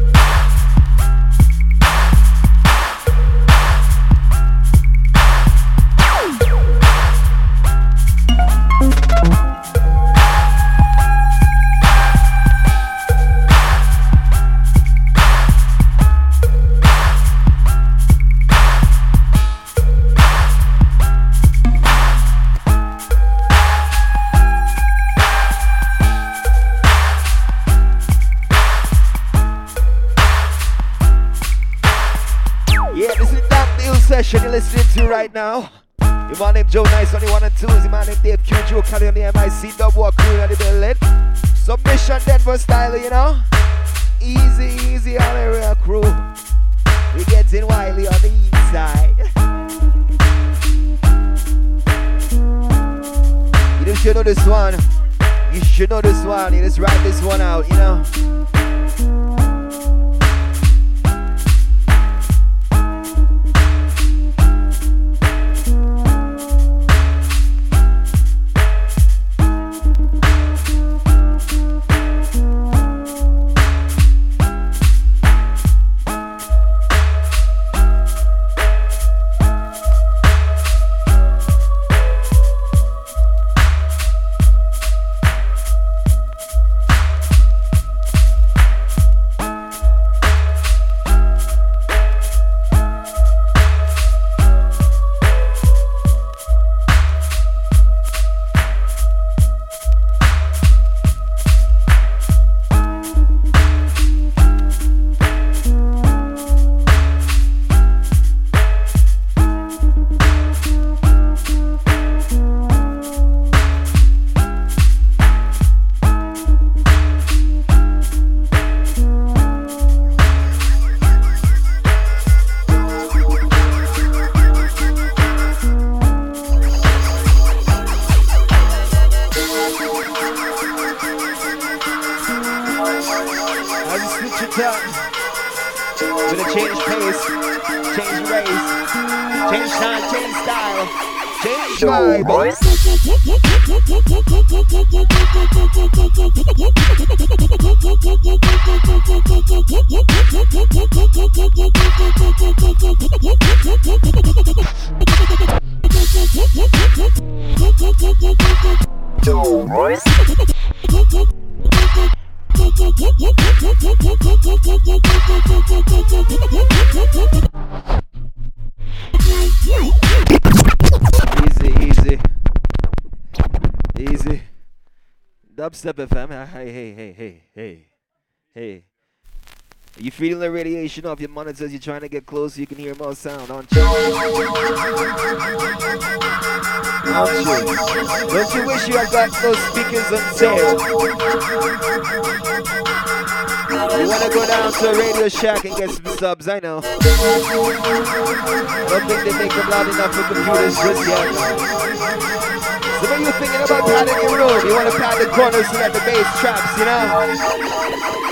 Right now. Your man named Joe Nice on the one and two. Your man named Dave Q, Joe Kelly on the MIC, Dub War Crew on the building. Submission Denver style, you know. Easy, easy on the real crew. We getting wily on the east side. You should know this one. You should know this one. You just write this one out, you know. Are you feeling the radiation off your monitors? You're trying to get closer. You can hear more sound, aren't you? Aren't you? Don't you wish you had got those speakers on sale? You wanna go down to a Radio Shack and get some subs? I know. Don't think they make them loud enough for computers just yet. So when you're thinking about padding your room, you wanna pad the corners so that the bass traps, you know?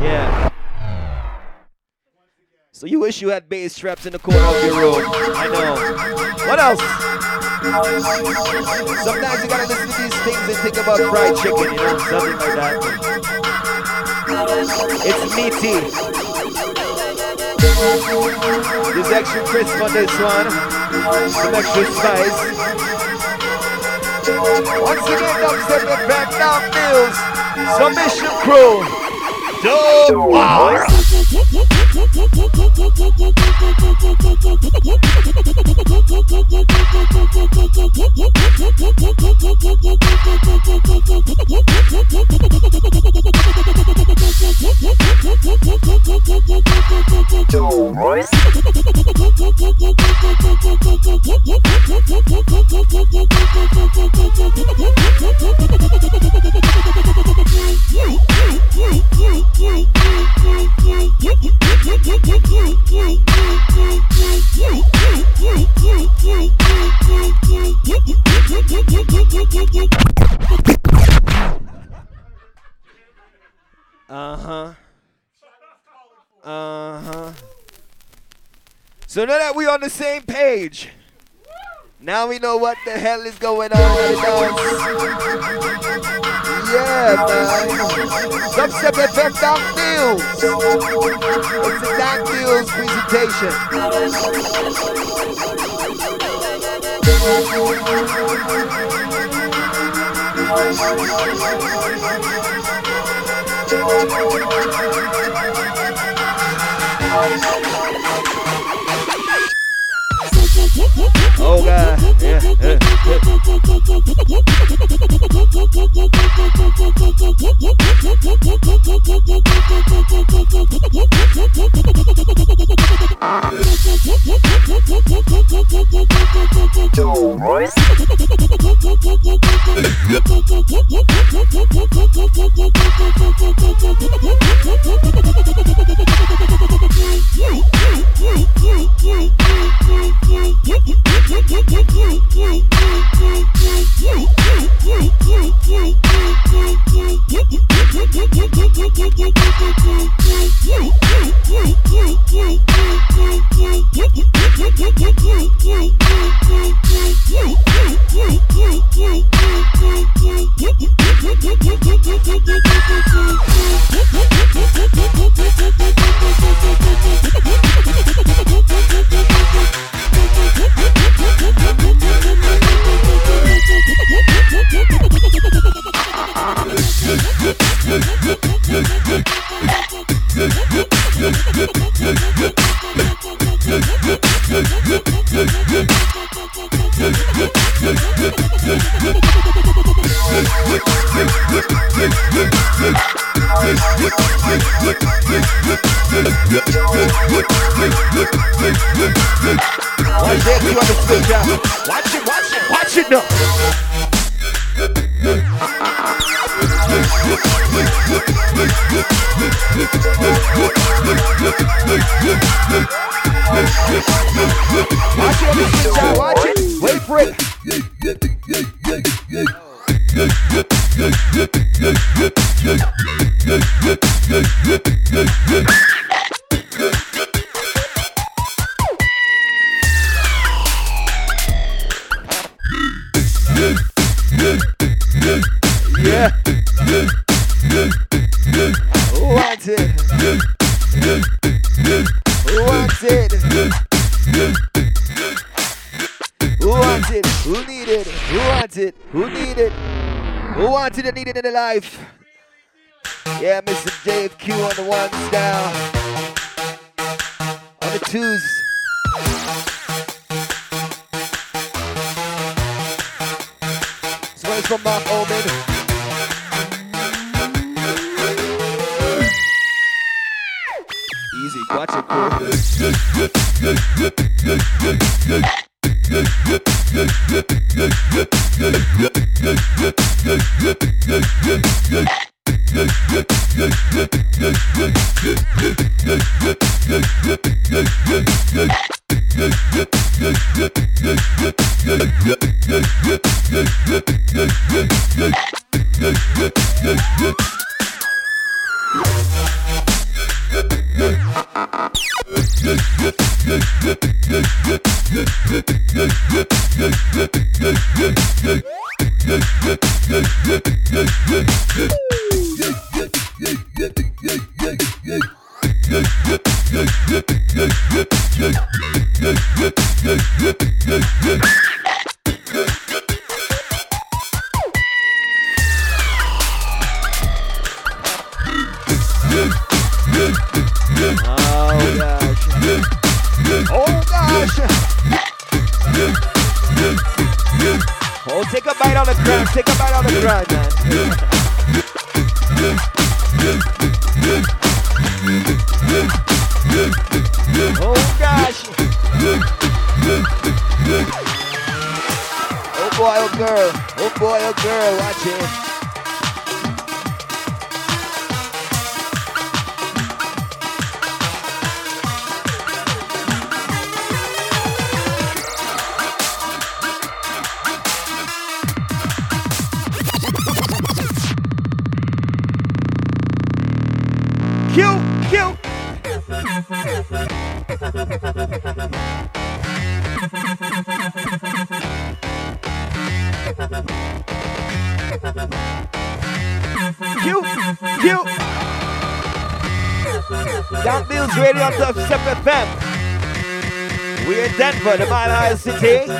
Yeah. So you wish you had bass traps in the corner of your room. I know. What else? Sometimes you gotta listen to these things and think about fried chicken, you know, something like that. It's meaty. There's extra crisp on this one. Some extra spice. Once again, dubstep and back down bills. Submission crew. Dub wow. Uh huh. Uh huh. So now that we on the same page, now we know what the hell is going on the dance. Yeah, man. Dubstep FM Dank Deals. It's a Deals Oh God, yeah, yeah, Watch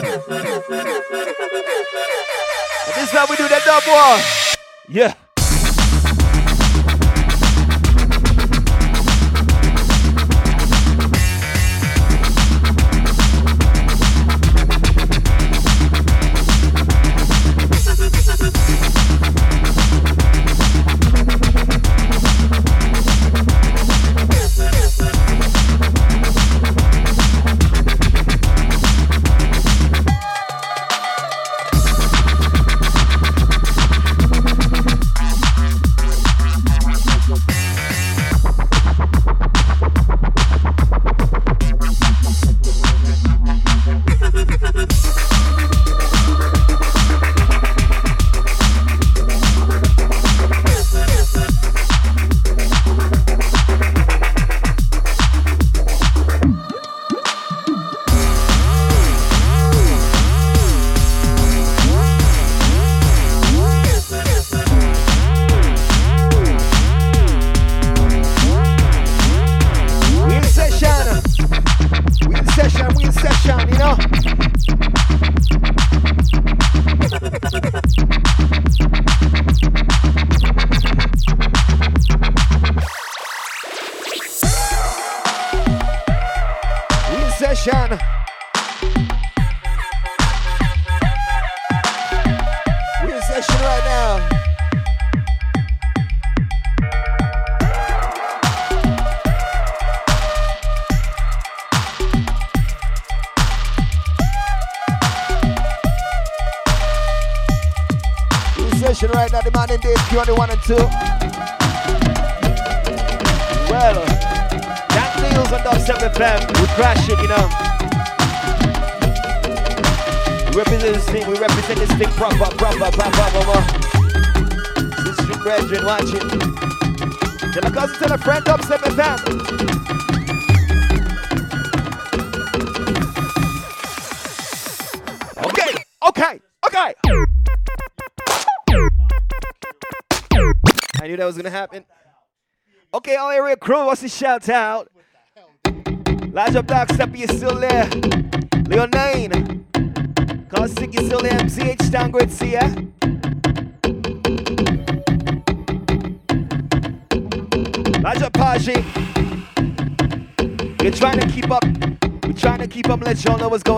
This is how we do that dub. Yeah. a shout out. Elijah Black Steppy is still there. Leo 9. Caustic is still there. MCH downgrade see ya. Elijah Page. You're trying to keep up. We're trying to keep up. Let y'all know what's going on.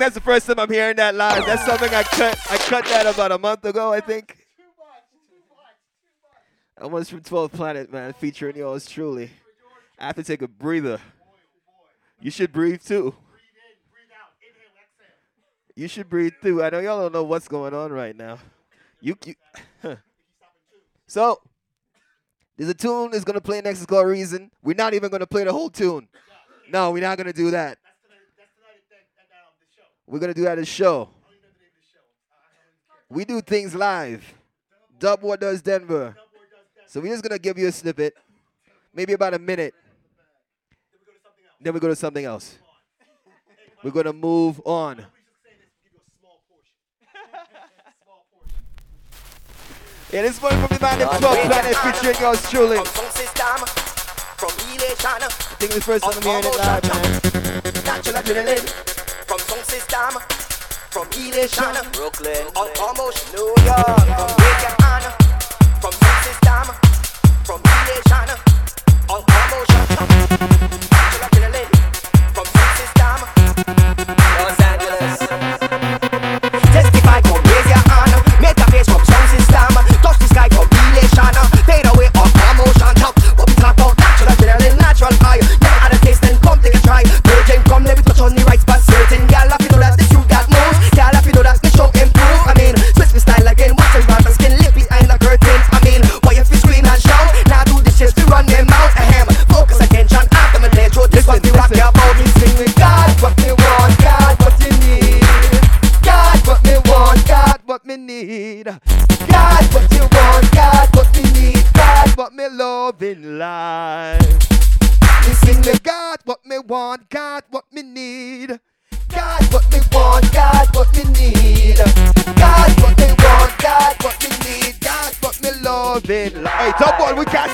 think that's the first time I'm hearing that live. That's something I cut. I cut that about a month ago, I think. I was from 12th Planet, man, featuring yours truly. I have to take a breather. You should breathe too. You should breathe too. I know y'all don't know what's going on right now. You, you. So, there's a tune that's going to play next. It's called Reason. We're not even going to play the whole tune. No, we're not going to do that. We're gonna do that a show. We do things live. Dub war does Denver. So we're just gonna give you a snippet, maybe about a minute. Then we go to something else. We're gonna move on. <laughs> Yeah, this one from the man named Club Planet featuring yours truly. I think this first time I'm hearing it live, man. Natural adrenaline. From sound system, from Elation, Brooklyn, or almost New York. From Big Bacon, from sound system, from Elation, or almost Angela Kennedy, from sound system, Los Angeles. living life. Hey, double, we can't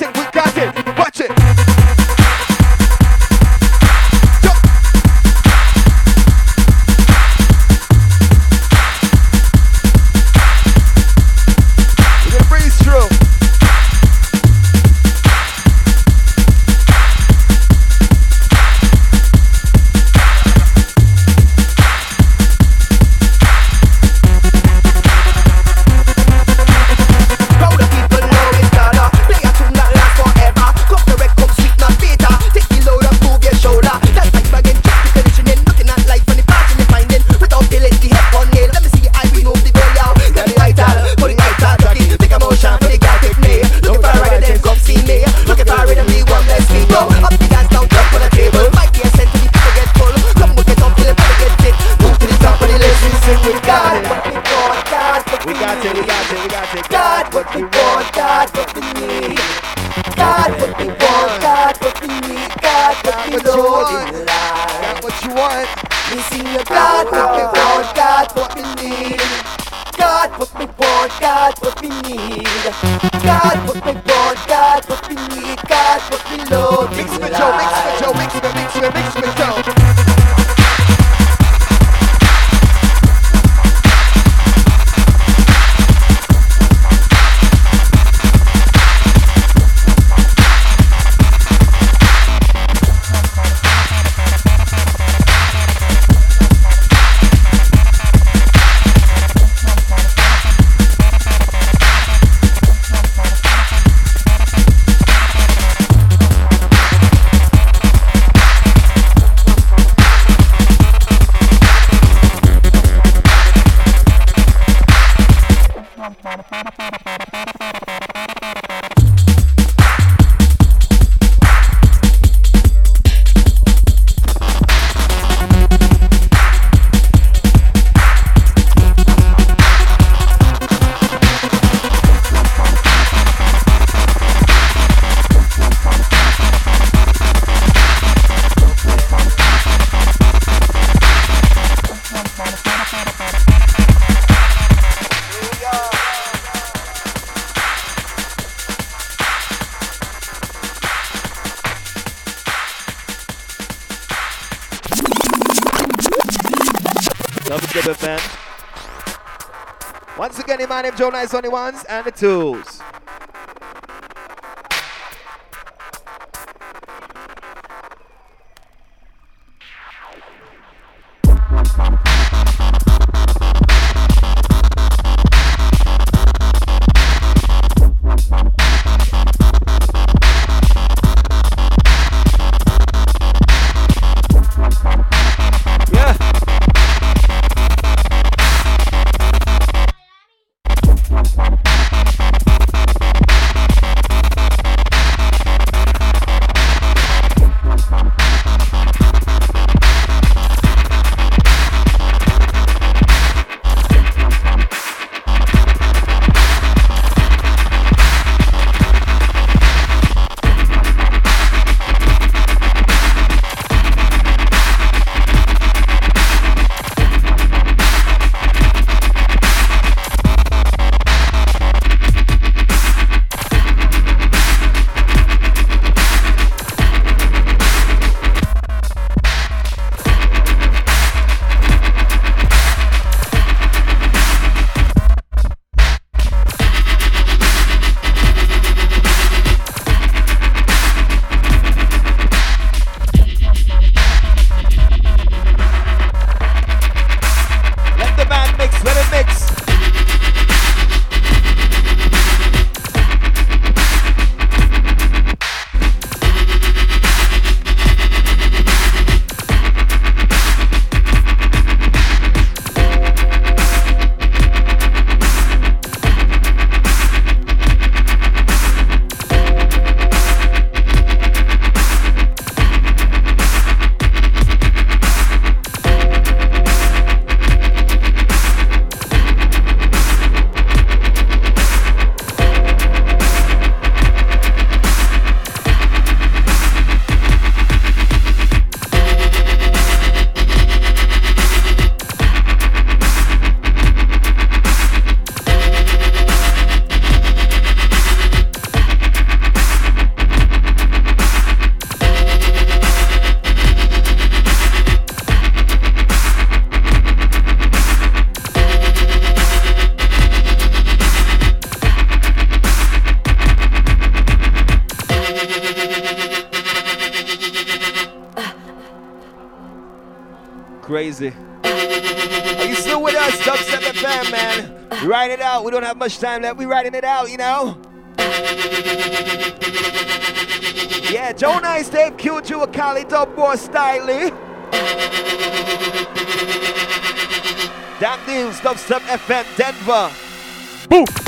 My name Joe Nice on the ones and the twos. Much time left. We writing it out, you know. Yeah, Joe Nice, Dave Q, Juakali, Dub Boy, Styly. Dank Deals, Dubstep FM, Denver. Boom.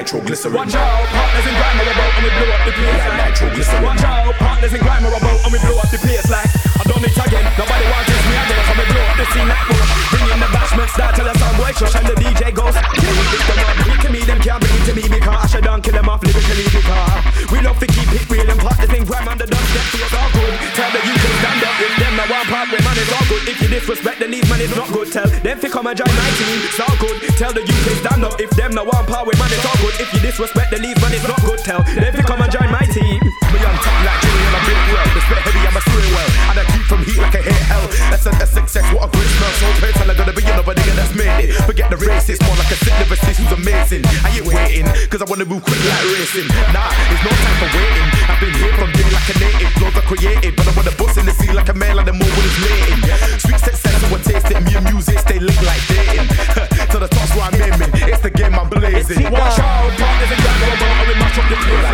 Nitroglycerin. Watch out, partners in grime are about, and we blow up the place like, nitroglycerin. Watch out, partners in grime are about, and we blow up the place like. I done it again, nobody wants this me again, so we blow up the scene like boom. Bring in the bashment, start till the sound boy shush and the DJ goes. We pick them up, bring to me, them can't bring it to me because I should done kill them off lyrically because we love to keep it real and partners in grime and the dust that feels all good. Tell the UK stand up if them no one part with man it's all good. If you disrespect the lead man it's not good. Tell them to come and join my team, it's all good. Tell the UK stand up if them no one part with man it's all good. If you disrespect the lead man it's not good. Tell them to come and join my team. Me on top like Jimmy and I big well. Respect heavy, I'm a steering well. And I keep from heat like a hit hell. That's a, success, what a great smell. So pay till I gotta be another nigga that's made it. Forget the racist, more like a sick lyricist who's amazing. I ain't waiting, cause I wanna move quick like racing. Nah, there's no time for waiting. I've been here from day like a native. Flows are created, but I wanna bust in the sea like a man, like the more when it's lating. Sweet success, so I taste it. Me and music stay linked like dating. <laughs> to the top's where I'm aiming. It's the game I'm blazing. Watch we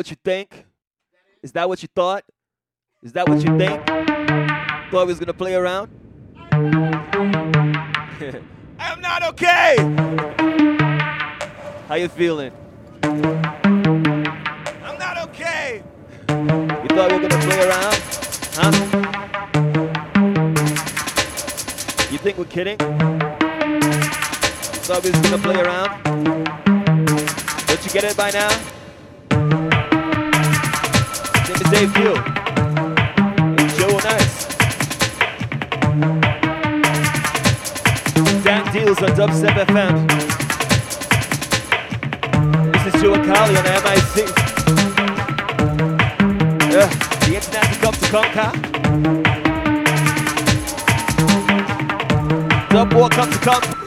what you think? Is that what you thought? Is that what you think? Thought we was gonna play around? <laughs> I'm not okay. How you feeling? I'm not okay. You thought we were gonna play around? Huh? You think we're kidding? You thought we was gonna play around? Don't you get it by now? Gill. It's Joe. Dank Deals on Dubstep FM. This is Joe on. Yeah, uh, the internet come. Dub war come to come.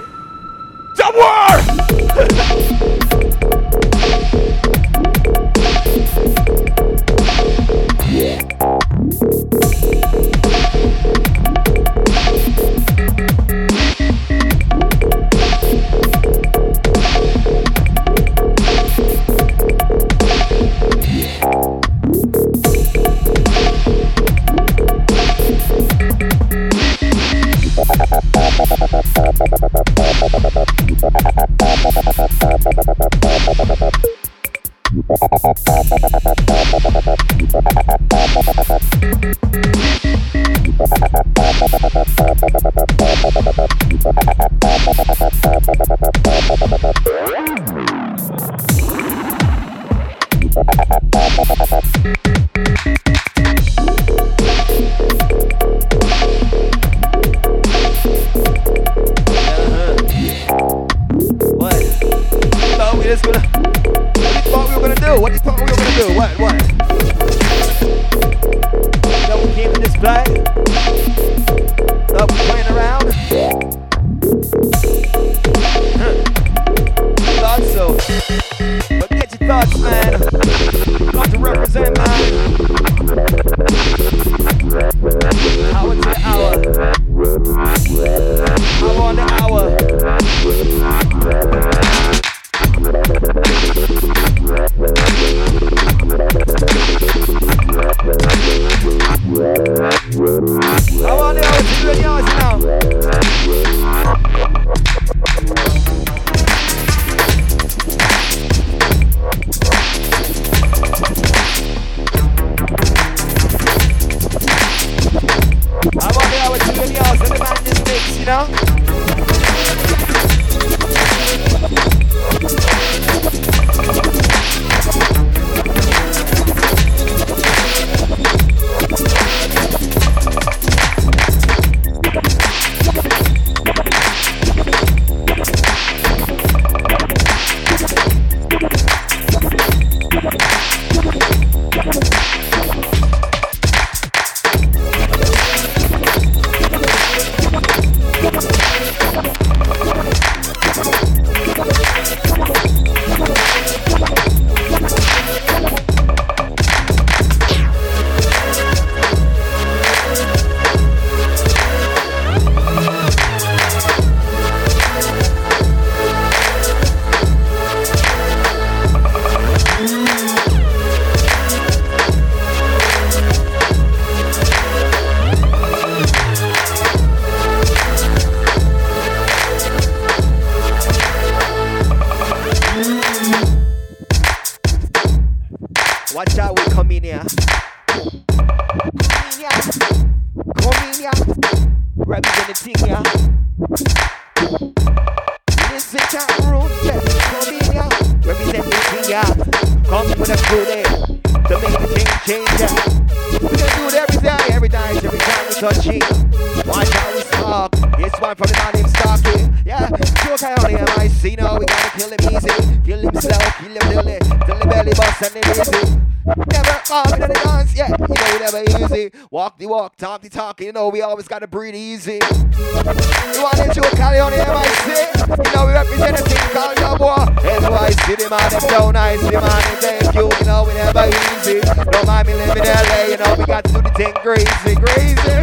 But get your thoughts, man. Got to represent, man. Always gotta breathe easy. You want it, Joe Coyote and I see. You know we represent a thing called the boy. NYC, the man, them down nice, the man, them thank you. You know we never easy. Don't mind me living in LA, you know we got to do the thing crazy, crazy.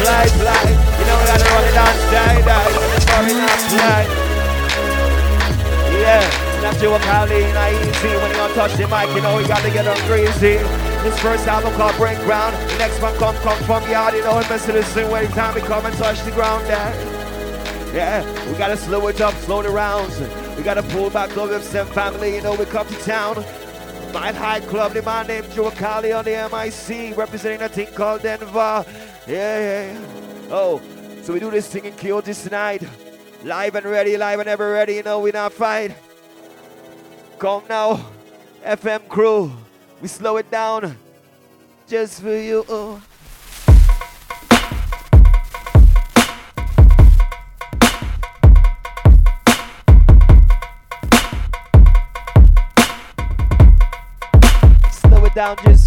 Not play, play. You know gotta run the dance. The boy, we not play. Yeah, that's you a Cali, not easy. When you gonna touch the mic, you know you gotta get on crazy. This first album called Break Ground. The next one come come from yard, you know it mess the same way time we come and touch the ground there. Yeah, we gotta slow it up, slow the rounds. We gotta pull back of some family, you know we come to town. Night High Club, the man named Juakali on the MIC, representing a thing called Denver. Yeah, yeah. Oh, so we do this thing in Kyoto tonight. Live and ready, live and ever ready, you know we not fight. Come now, FM crew, we slow it down just for you. Oh. Slow it down just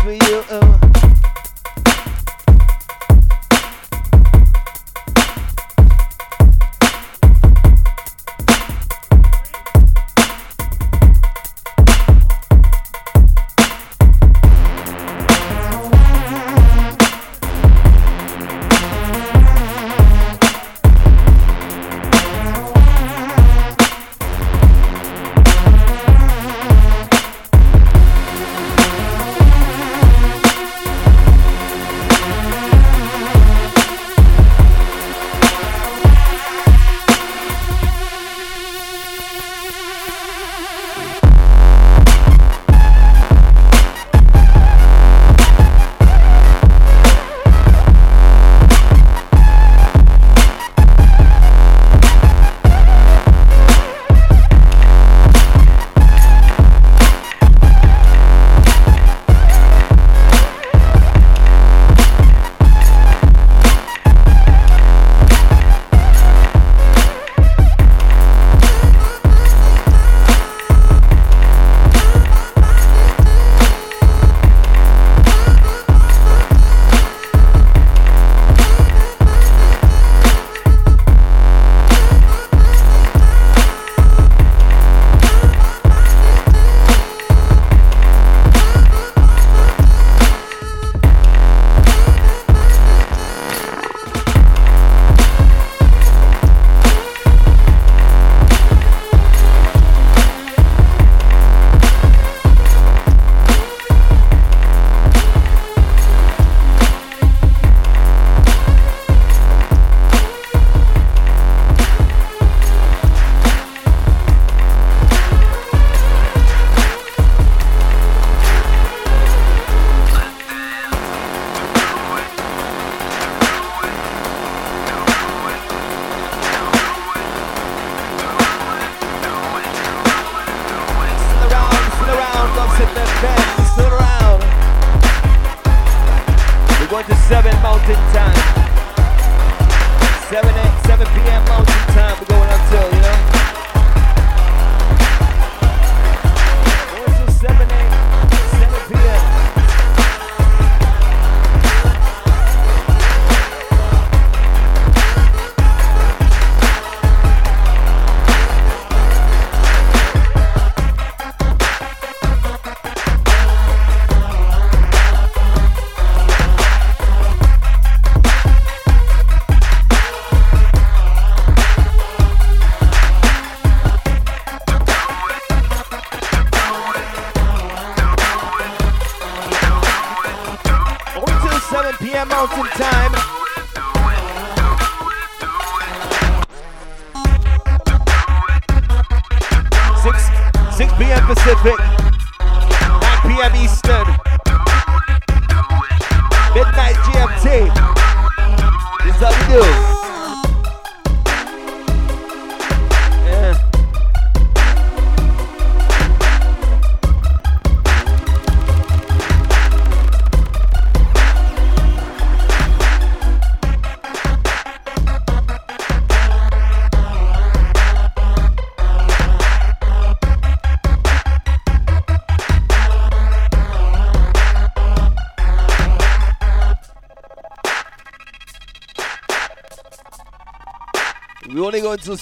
Until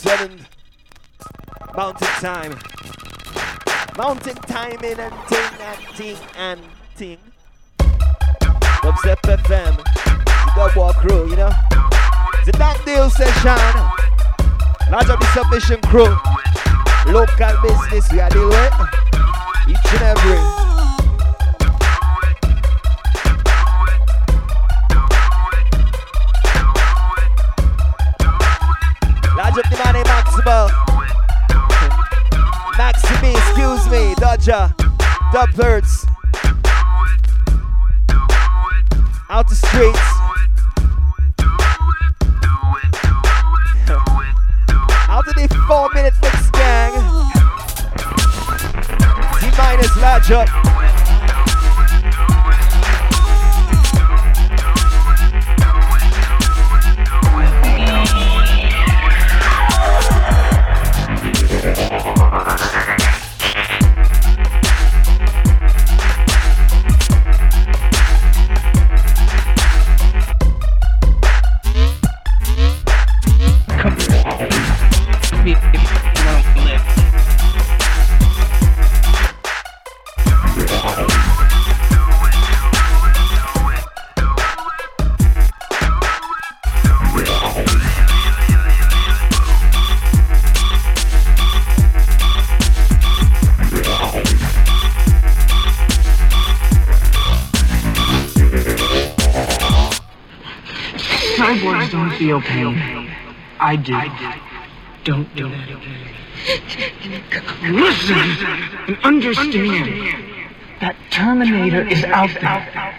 that Terminator is out there.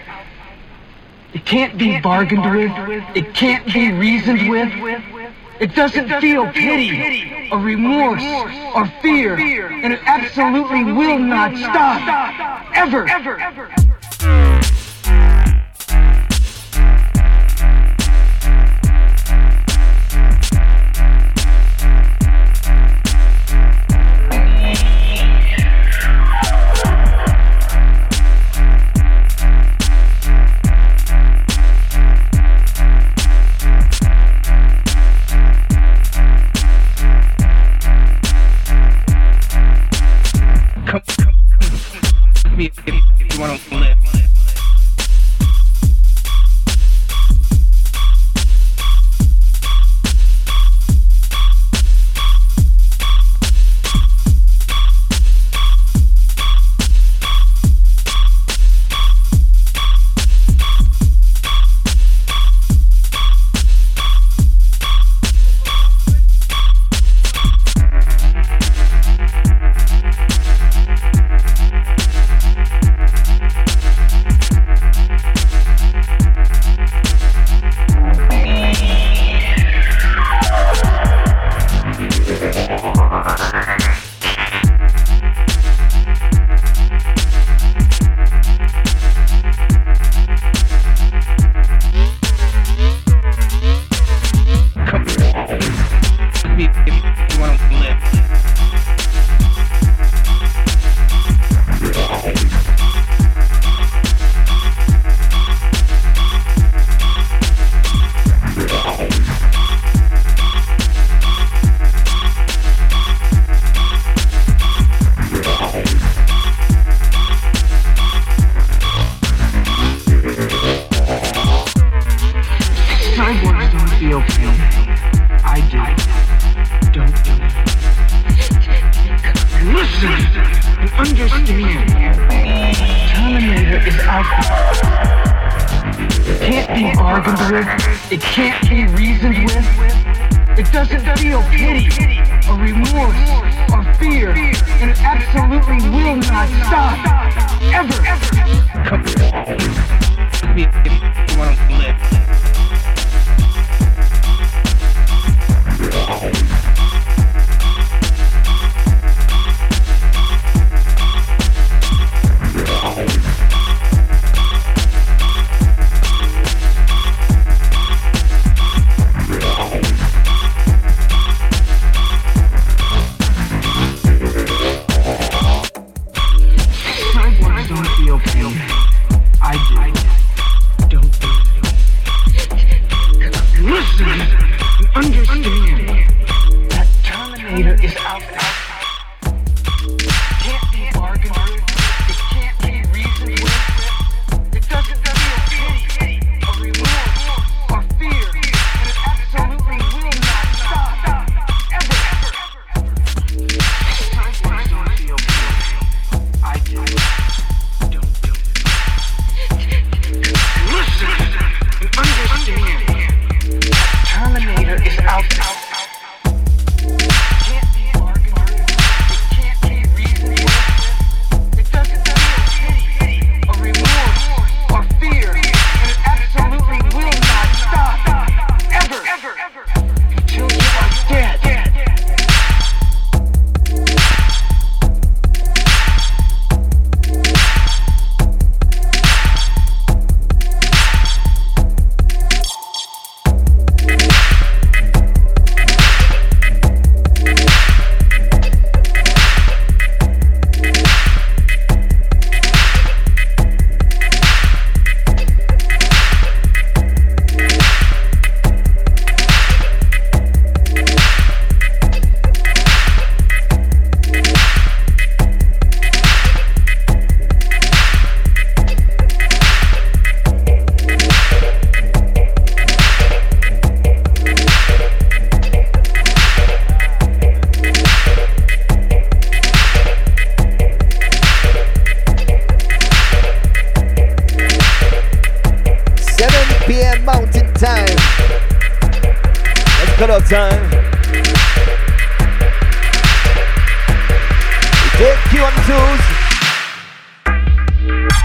It can't be bargained with. It can't be reasoned with. It doesn't feel pity or remorse or fear. And it absolutely will not stop. Ever. me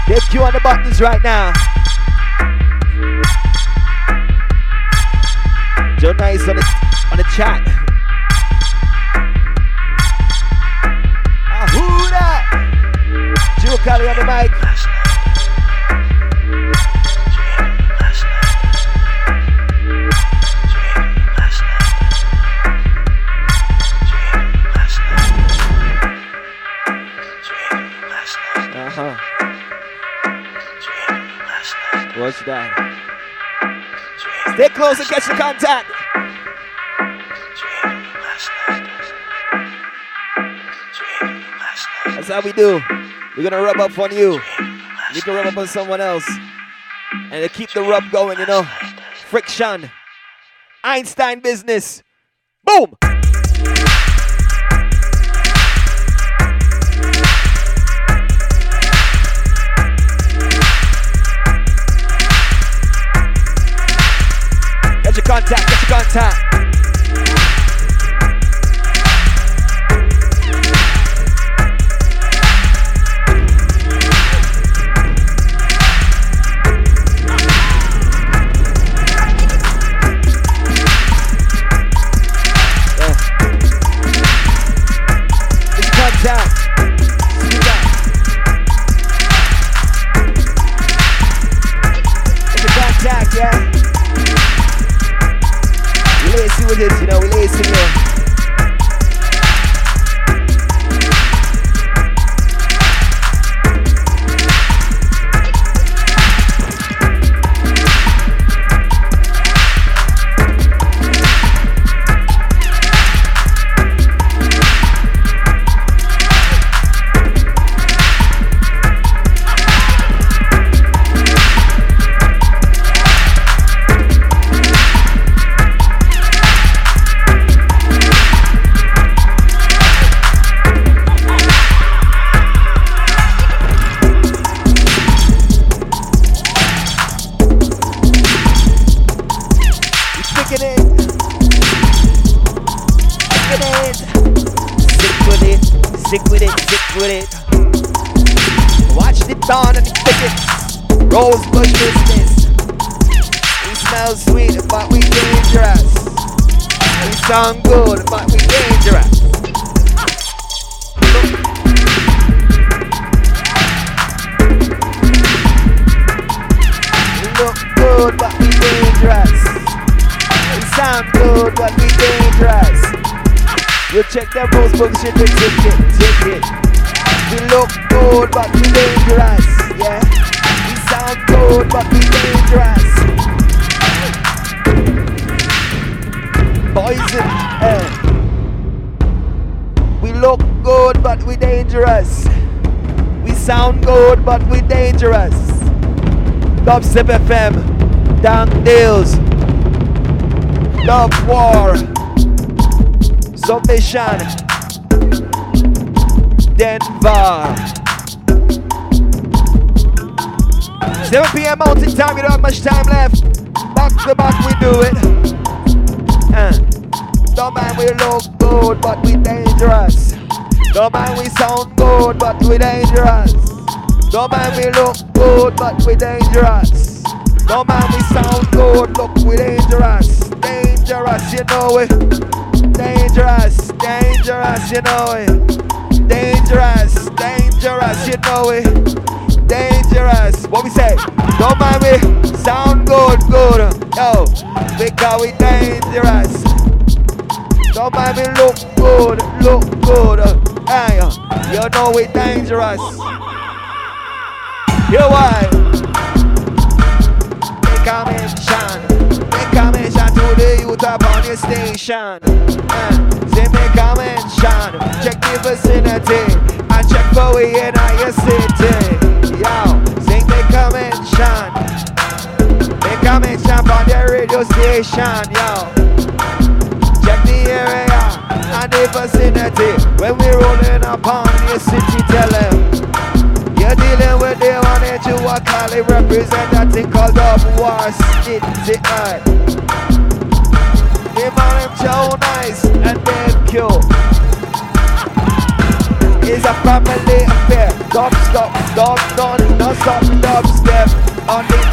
Get you on the buttons right now. Joe Nice on the, on the chat. Ah, who that? Juakali on the mic. down. Stay close and catch the contact. That's how we do. We're gonna rub up on you. You can rub up on someone else. And to keep the rub going, you know. Friction. Einstein business. Boom! contact, get your contact.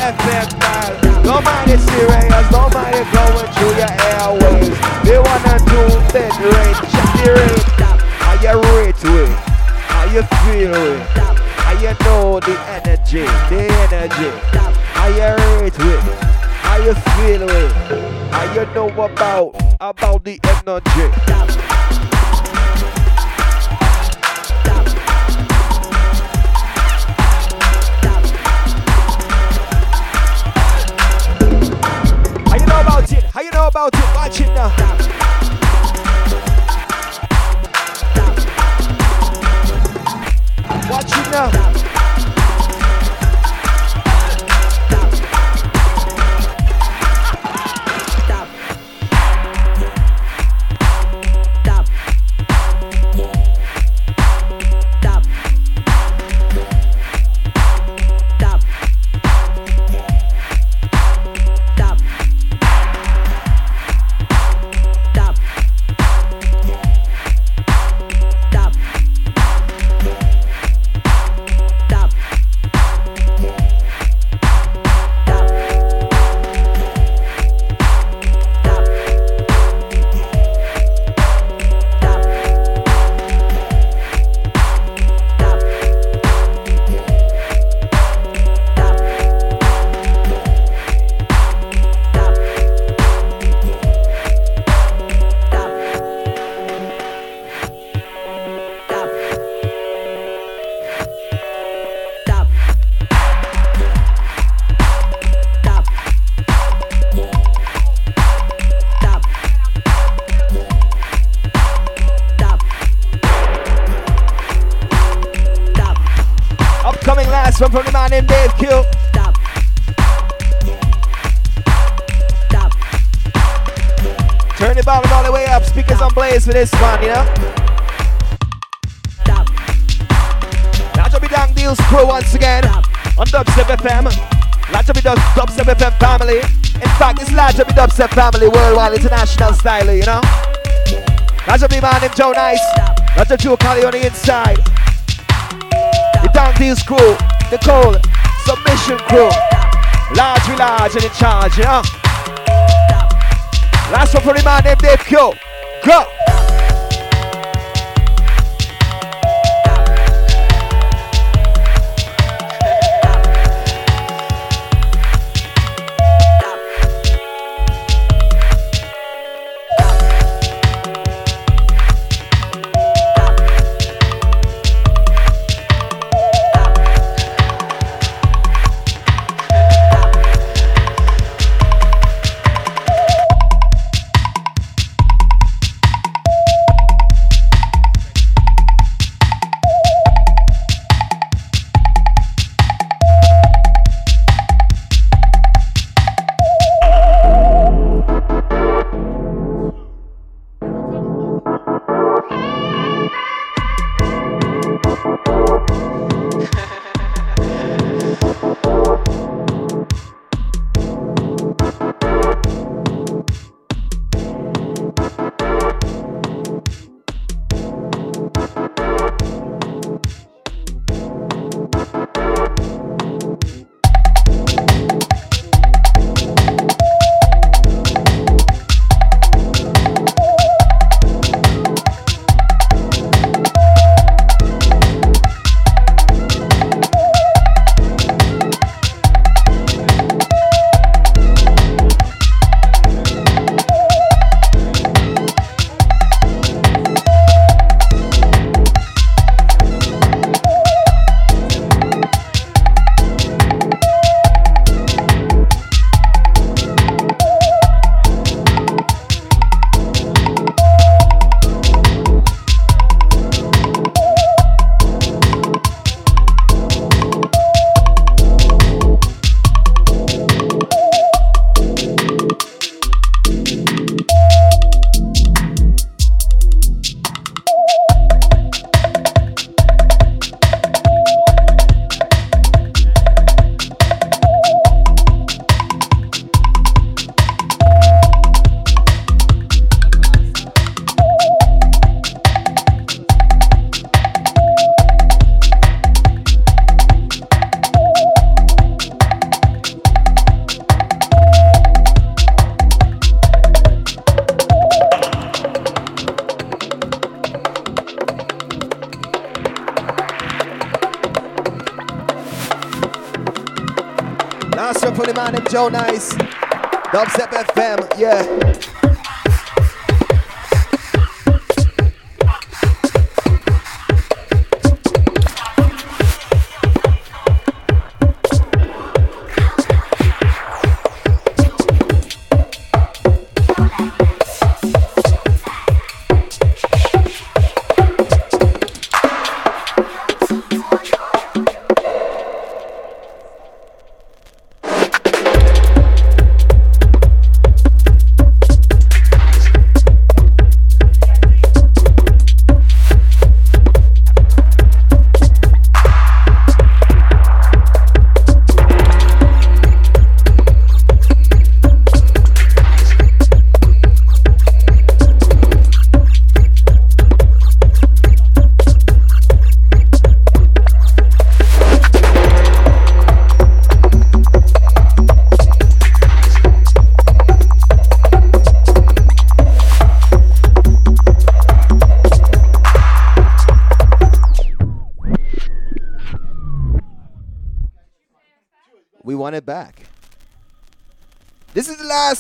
FM9. Nobody serious, nobody going through your airways. They wanna do dead rate, check rate. How you rate with? How you feel with? How you know the energy, the energy? How you rate with? How you feel with? How you know about, about the energy? Family, worldwide, international style, you know? That's a big man named Joe Nice. That's a Juakali on the inside. The Dank Deals crew, the Cole, Submission crew. Large, we large and in charge, you know? Last one for the man named Dave Q. Go! Joe Nice. Dubstep FM, yeah.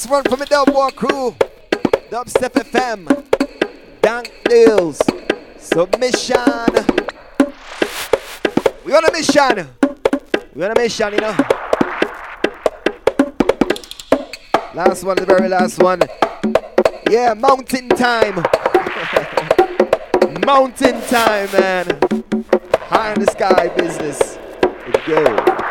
One from the Dub War crew. Dubstep FM. Dank Deals. Submission. We on a mission. We on a mission, you know. Last one, the very last one. Yeah, mountain time. <laughs> mountain time, man. High in the sky business. Let's go.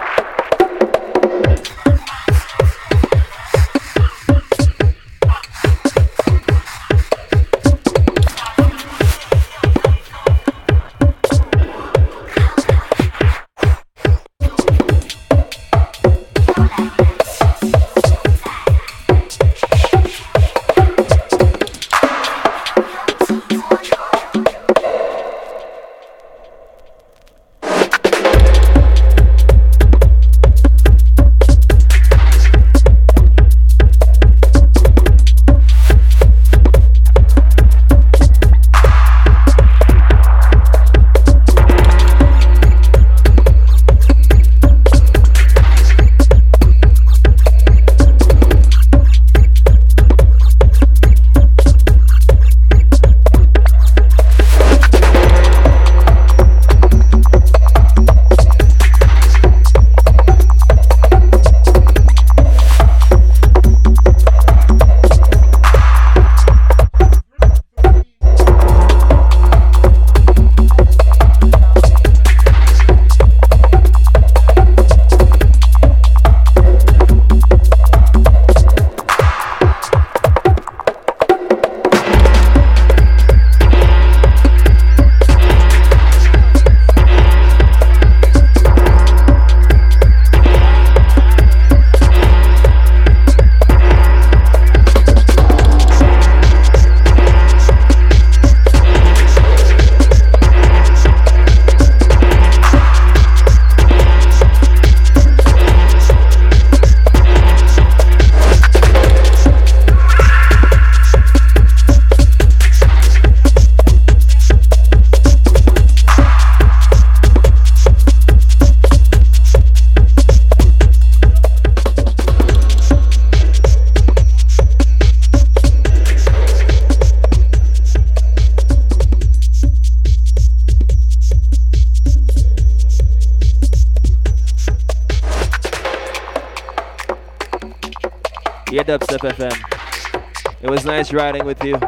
Riding with you.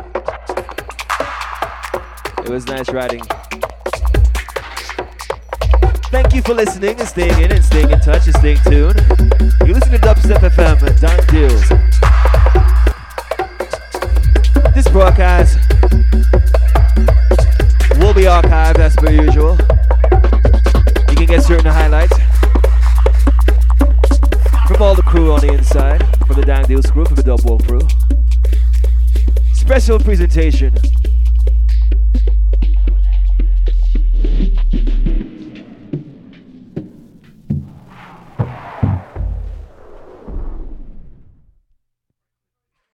Inside,